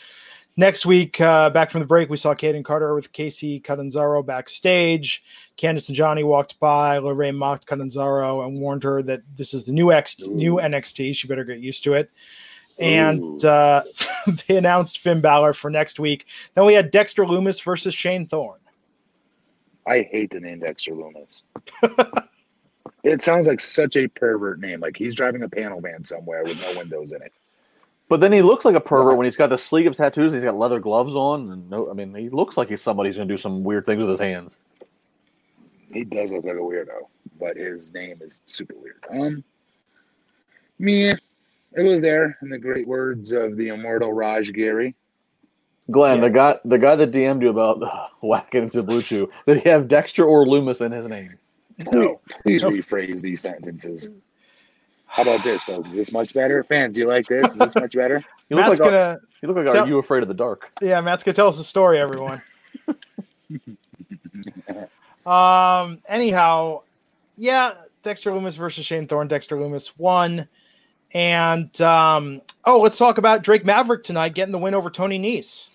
next week. Uh, back from the break, we saw Kayden Carter with Kacy Catanzaro backstage. Candice and Johnny walked by. LeRae mocked Catanzaro and warned her that this is the new X new NXT. She better get used to it. And uh, they announced Finn Balor for next week. Then we had Dexter Loomis versus Shane Thorne. I hate the name Dexter Loomis. it sounds like such a pervert name. Like he's driving a panel van somewhere with no windows in it. But then he looks like a pervert when he's got the sleeve of tattoos. And he's got leather gloves on, and no, I mean, he looks like he's somebody who's going to do some weird things with his hands. He does look like a weirdo, but his name is super weird. Um, me, it was there in the great words of the immortal Raj Giri. Glenn, Yeah. the guy, the guy that DM'd you about uh, whacking into BlueChew, did he have Dexter or Loomis in his name? Please, please rephrase these sentences. How about this, folks? Is this much better? Fans, do you like this? Is this much better? You look Matt's like, gonna, you look like tell- are you afraid of the dark? yeah, Matt's gonna tell us the story, everyone. um. Anyhow, yeah, Dexter Loomis versus Shane Thorne. Dexter Loomis won, and um. Oh, let's talk about Drake Maverick tonight getting the win over Tony Nese.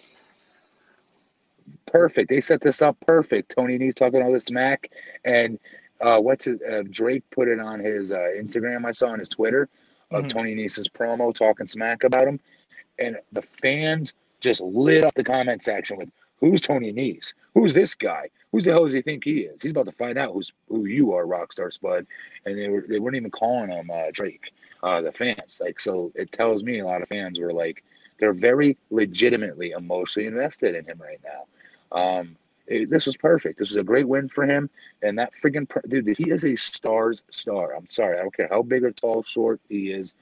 Perfect. They set this up perfect. Tony Nese talking all this smack, and uh, what's it? Uh, Drake put it on his uh, Instagram. I saw on his Twitter of Mhm. Tony Nese's promo talking smack about him, and the fans just lit up the comment section with, "Who's Tony Nese? Who's this guy? Who's the hell does he think he is? He's about to find out who's who you are, Rockstar Spud." And they were they weren't even calling him uh, Drake. Uh, the fans like so it tells me a lot of fans were like they're very legitimately emotionally invested in him right now. Um, it- this was perfect. This was a great win for him. And that freaking dude, he is a star's star. I'm sorry, I don't care how big or tall, short he is.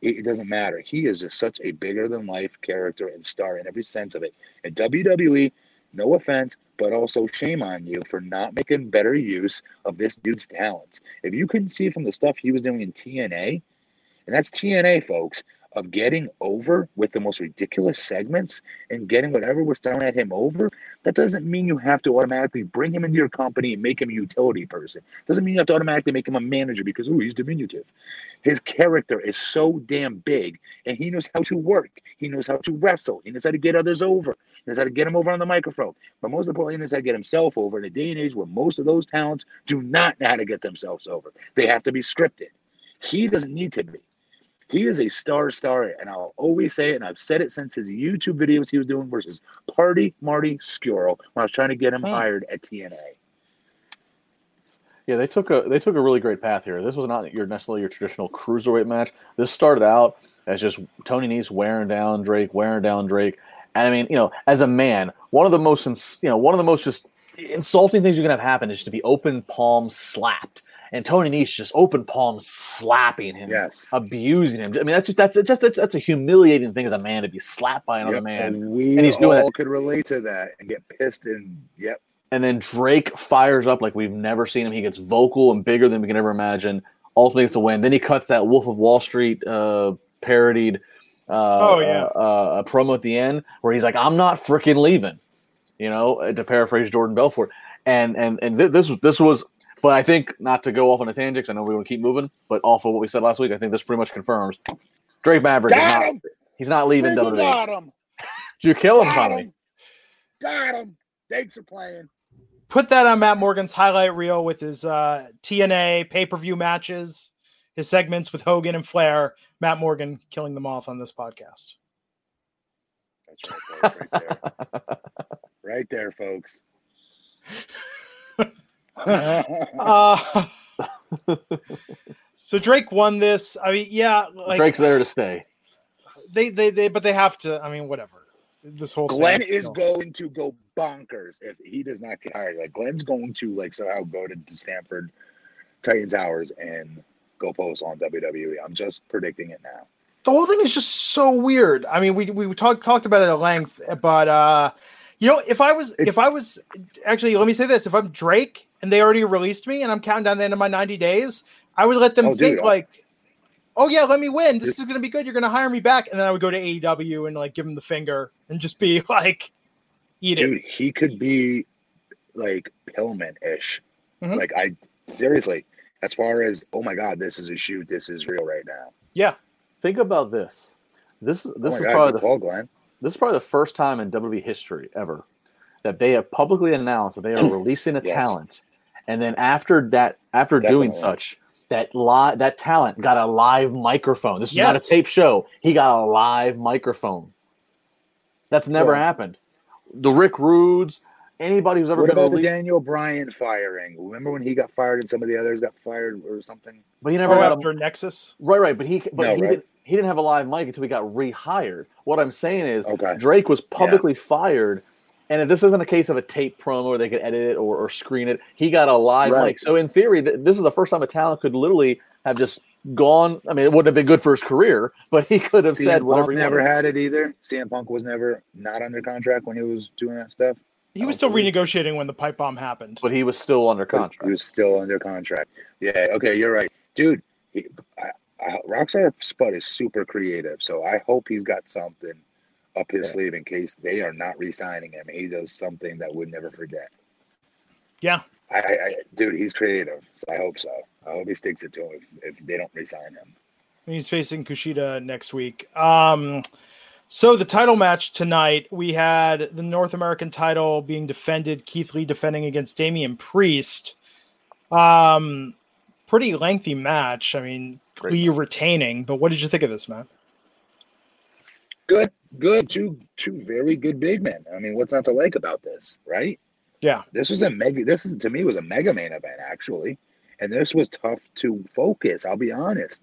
It, it doesn't matter. He is just such a bigger than life character and star in every sense of it. And WWE, no offense, but also shame on you for not making better use of this dude's talents. If you couldn't see from the stuff he was doing in TNA, and that's TNA, folks, of getting over with the most ridiculous segments and getting whatever was thrown at him over, that doesn't mean you have to automatically bring him into your company and make him a utility person. Doesn't mean you have to automatically make him a manager because, oh, he's diminutive. His character is so damn big and he knows how to work. He knows how to wrestle. He knows how to get others over. He knows how to get him over on the microphone. But most importantly, he knows how to get himself over in a day and age where most of those talents do not know how to get themselves over. They have to be scripted. He doesn't need to be. He is a star star, and I'll always say it, and I've said it since his YouTube videos he was doing versus Party Marty Scurll when I was trying to get him Hmm. hired at TNA. Yeah, they took a they took a really great path here. This was not your necessarily your traditional cruiserweight match. This started out as just Tony Nese wearing down Drake, wearing down Drake. And I mean, you know, as a man, one of the most ins- you know one of the most just insulting things you can have happen is to be open palm slapped. And Tony Nese just open palm slapping him, Yes. abusing him. I mean, that's just that's just that's, that's a humiliating thing as a man to be slapped by another Yep, man. And we And he's doing all could relate to that and get pissed and yep. And then Drake fires up like we've never seen him. He gets vocal and bigger than we can ever imagine. Ultimately gets a win. Then he cuts that Wolf of Wall Street uh, parodied uh, Oh, yeah. uh, uh, promo at the end where he's like, "I'm not freaking leaving," you know, to paraphrase Jordan Belfort. And and and th- this was this was, but I think not to go off on a tangent. 'cause I know we want to keep moving, but off of what we said last week, I think this pretty much confirms Drake Maverick is Got not, him! he's not leaving Freaking WWE. got him! Did you kill him Got finally? him! Got him! Thanks for playing. Put that on Matt Morgan's highlight reel with his uh, TNA pay per view matches, his segments with Hogan and Flair. Matt Morgan killing them off on this podcast. That's right, folks, right there. right there, folks. Uh, so Drake won this. I mean, yeah, like Drake's there to stay. they, they, they, but they have to. I mean, whatever. This whole Glenn thing is still- going to go bonkers if he does not get hired. Like Glenn's going to like somehow go to, to Stamford Titan Towers and go post on WWE. I'm just predicting it now. the whole thing is just so weird. I mean, we we talked talked about it at length, but uh, you know, if I was It- if I was actually, let me say this: if I'm Drake and they already released me and I'm counting down the end of my 90 days, I would let them Oh, think I- like, "Oh yeah, let me win. This Just- is gonna be good. You're gonna hire me back," and then I would go to AEW and like give them the finger and just be like, "Eat it." Dude, he could be like Pillman ish. Mhm. Like I seriously, as far as oh my god, this is a shoot, this is real right now. Yeah, Think about this. This is this oh is god, probably the call, Glenn. This is probably the first time in WWE history ever that they have publicly announced that they are releasing a Yes. talent, and then after that, after doing such, that li- that talent got a live microphone. This is not a tape show. He got a live microphone. That's never Yeah. happened. The Rick Rudes, anybody who's ever What been about the released, Daniel Bryan firing? Remember when he got fired and some of the others got fired or something? but he never oh, got a after Nexus. right, right. But he, but No, he right. didn't. He didn't have a live mic until he got rehired. What I'm saying is, Okay. Drake was publicly fired, and if this isn't a case of a tape promo where they could edit it or, or screen it, he got a live Right. mic. So in theory, th- this is the first time a talent could literally have just gone. I mean, it wouldn't have been good for his career, but he could have CM said whatever. Punk he never had it either. CM Punk was never not under contract when he was doing that stuff. He was still renegotiating when the pipe bomb happened. but he was still under contract. He was still under contract. Yeah. Okay, you're right, dude. He, I, Rockstar Spud is super creative, so I hope he's got something up his Yeah. sleeve in case they are not re-signing him. He does something that we'd never forget. Yeah. I, I, dude, he's creative, so I hope so. I hope he sticks it to him if, if they don't re-sign him. He's facing Kushida next week. Um, so the title match tonight, we had the North American title being defended. Keith Lee defending against Damian Priest. Um, pretty lengthy match. I mean, Lee retaining. But what did you think of this, man? Good, good. Two, two very good big men. I mean, what's not to like about this, right? Yeah, This was a mega. This is to me was a mega main event actually, and this was tough to focus. I'll be honest,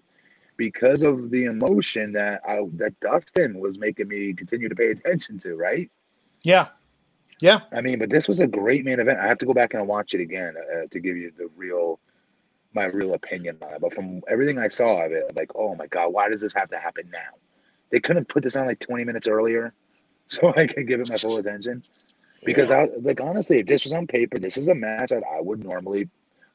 because of the emotion that I, that Dustin was making me continue to pay attention to. Right? yeah, yeah. I mean, but this was a great main event. I have to go back and watch it again uh, to give you the real, my real opinion on it. But from everything I saw of it, like, oh my god, why does this have to happen now? They couldn't have put this on like twenty minutes earlier, so I could give it my full attention. Because I like honestly, if this was on paper, this is a match that I would normally,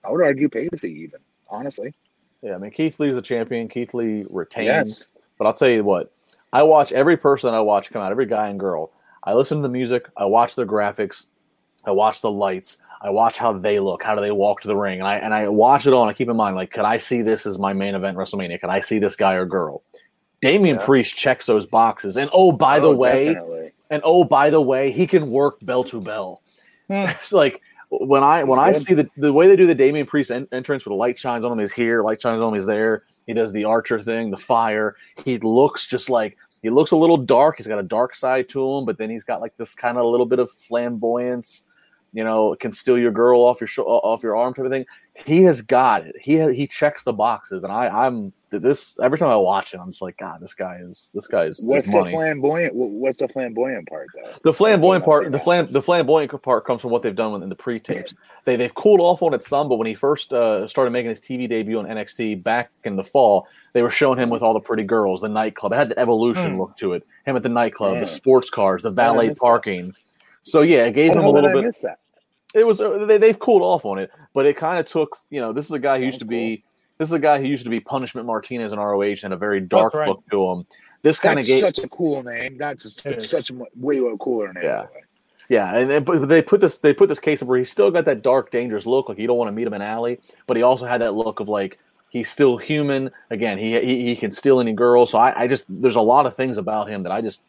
I would argue, pay to see. Even honestly, Yeah, I mean Keith Lee's a champion. Keith Lee retains. yes, But I'll tell you what, I watch every person I watch come out, every guy and girl. I listen to the music, I watch the graphics, I watch the lights, I watch how they look, how do they walk to the ring, and I and I watch it all. And I keep in mind, like, could I see this as my main event WrestleMania? Could I see this guy or girl? Damian Yeah. Priest checks those boxes, and oh, by the Oh, way, definitely. and oh, by the way, he can work bell to bell. Hmm. it's like when I when I see the the way they do the Damian Priest en- entrance with the light shines on him is here, light shines on him is there. He does the archer thing, the fire. He looks just like he looks a little dark. He's got a dark side to him, but then he's got like this kind of little bit of flamboyance. You know, can steal your girl off your sho- off your arm type of thing. He has got it. He ha- he checks the boxes, and I I'm this every time I watch it, I'm just like, God, this guy is this guy is, is What's the money. flamboyant? What's the flamboyant part though? The flamboyant part, the flam, the flamboyant part comes from what they've done in the pre-tapes. They they've cooled off on it some, but when he first uh, started making his TV debut on NXT back in the fall, they were showing him with all the pretty girls, the nightclub. It had the evolution Hmm. look to it. Him at the nightclub, Yeah. the sports cars, the valet missed that. parking. So yeah, it gave I him don't a know that little I bit. Missed that. It was uh, they, they've cooled off on it, but it kind of took. You know, this is a guy who used to Sounds be. This is a guy who used to be Punishment Martinez in ROH and a very dark right. look to him. This kind of gave. such a cool name. That's It is. such a mu- way cooler name. Yeah. by the way. Yeah, and they, but they put this they put this case up where he's still got that dark, dangerous look, like you don't want to meet him in alley, but he also had that look of like he's still human. Again, he he, he can steal any girl. So I, I just there's a lot of things about him that I just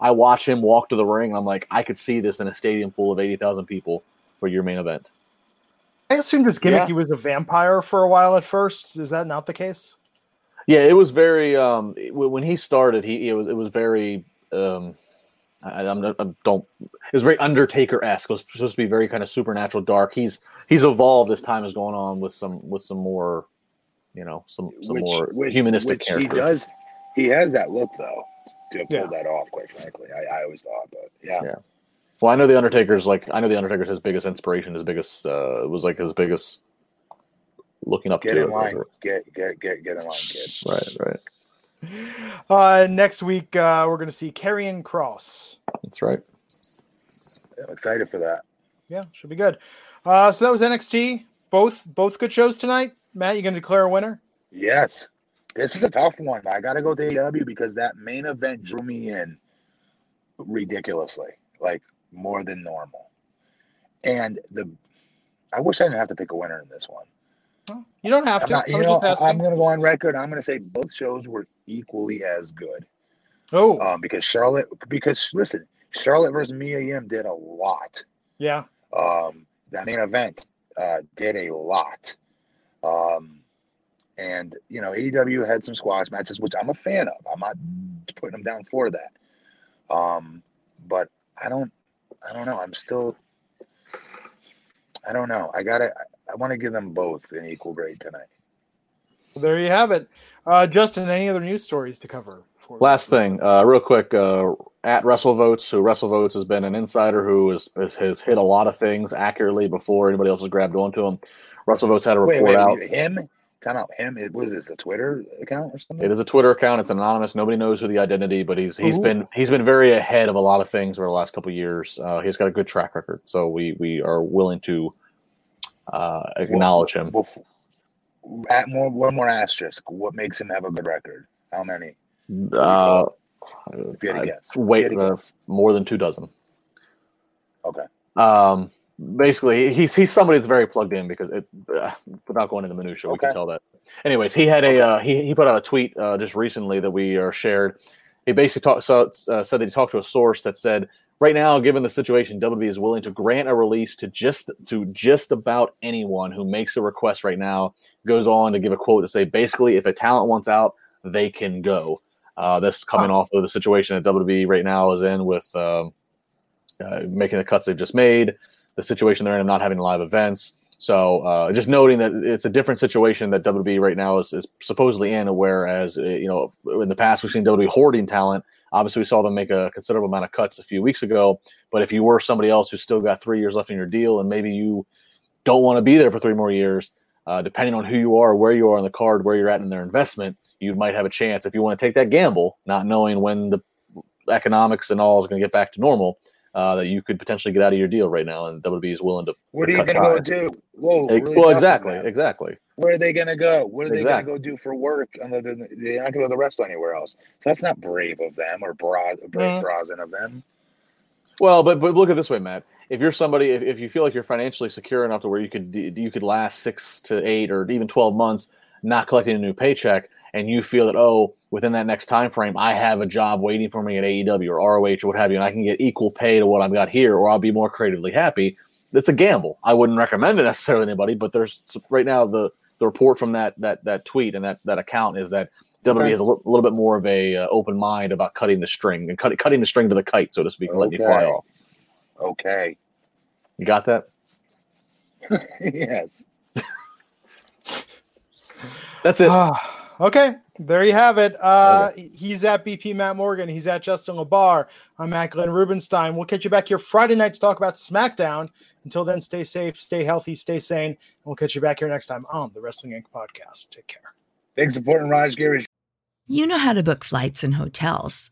I watch him walk to the ring. And I'm like, I could see this in a stadium full of eighty thousand people for your main event. I assumed his gimmick Yeah. he was a vampire for a while at first. Is that not the case? Yeah, it was very um when he started, he it was it was very um I, I'm, I don't. It was very Undertaker esque. It was supposed to be very kind of supernatural, dark. He's he's evolved as time has gone on with some with some more, you know, some some more humanistic which characters. He does. He has that look though to pull Yeah. that off. Quite frankly, I, I always thought, but yeah, Yeah. Well, I know the Undertaker's like I know the Undertaker's his biggest inspiration, his biggest uh was like his biggest looking up get to in it. line, get get get get in line, kid. Right, right. Uh, next week, uh, we're going to see Karrion Kross. That's right. I'm excited for that. Yeah, should be good. Uh, so that was NXT. Both both good shows tonight. Matt, you going to declare a winner? Yes, this is a tough one. I got to go to AEW because that main event drew me in ridiculously, like more than normal. And the, I wish I didn't have to pick a winner in this one. You don't have I'm to. not, you know, I'm going to go on record. I'm going to say both shows were equally as good. oh, Um, because Charlotte, because listen, Charlotte versus Mia Yim did a lot. yeah. Um, that main event uh, did a lot. Um, and you know, AEW had some squash matches, which I'm a fan of. I'm not putting them down for that. Um, but I don't, I don't know. I'm still, I don't know. I gotta, I want to give them both an equal grade tonight. Well, there you have it. Uh, Justin, any other news stories to cover? Last thing, uh, real quick, uh, at WrestleVotes, who WrestleVotes has been an insider who has, has, has hit a lot of things accurately before anybody else has grabbed onto him. WrestleVotes had a report Wait, wait, out. wait, him? Time out. Him? It was this a Twitter account or something? It is a Twitter account. It's anonymous. Nobody knows who the identity, but he's he's Ooh. been he's been very ahead of a lot of things over the last couple of years. Uh, he's got a good track record, so we we are willing to uh, acknowledge him. Bef- At more one more asterisk. What makes him have a good record? How many? Uh, If you had to guess. wait, uh, more than two dozen. Okay. Um, basically, he's he's somebody that's very plugged in because it, uh, without going into minutia, we can tell that. Anyways, he had a uh, he he put out a tweet uh, just recently that we are shared. He basically talked so, uh, said that he talked to a source that said right now, given the situation, WWE is willing to grant a release to just to just about anyone who makes a request right now. Goes on to give a quote to say basically, if a talent wants out, they can go. Uh, this coming off of the situation that WWE right now is in with um, uh, making the cuts they've just made, the situation they're in of not having live events. So uh, just noting that it's a different situation that WWE right now is, is supposedly in, whereas uh, you know in the past we've seen WWE hoarding talent. Obviously, we saw them make a considerable amount of cuts a few weeks ago. But if you were somebody else who's still got three years left in your deal, and maybe you don't want to be there for three more years, uh, depending on who you are, where you are on the card, where you're at in their investment, you might have a chance if you want to take that gamble, not knowing when the economics and all is going to get back to normal. Uh, that you could potentially get out of your deal right now, and WWE is willing to. What to are you cut gonna go do? Whoa. Really well, exactly, them. exactly. Where are they gonna go? What are they Exactly. gonna go do for work? Other than they're not gonna go to the wrestle anywhere else. So that's not brave of them or bra, brave Mm. brazen of them. Well, but but look at it this way, Matt. If you're somebody, if, if you feel like you're financially secure enough to where you could you could last six to eight or even twelve months not collecting a new paycheck, and you feel that oh, within that next time frame, I have a job waiting for me at AEW or ROH or what have you, and I can get equal pay to what I've got here, or I'll be more creatively happy. It's a gamble. I wouldn't recommend it necessarily to anybody, but there's right now the the report from that that that tweet and that that account is that WWE Okay. has a little bit more of a uh, open mind about cutting the string and cut, cutting the string to the kite, so to speak, and letting you fly off. Okay. You got that? yes. That's it. Okay, there you have it. Uh, He's at BP Matt Morgan. He's at Justin LaBar. I'm at Glenn Rubenstein. We'll catch you back here Friday night to talk about SmackDown. Until then, stay safe, stay healthy, stay sane. And we'll catch you back here next time on the Wrestling Inc. podcast. Take care. Big support in Raj Giri. You know how to book flights and hotels.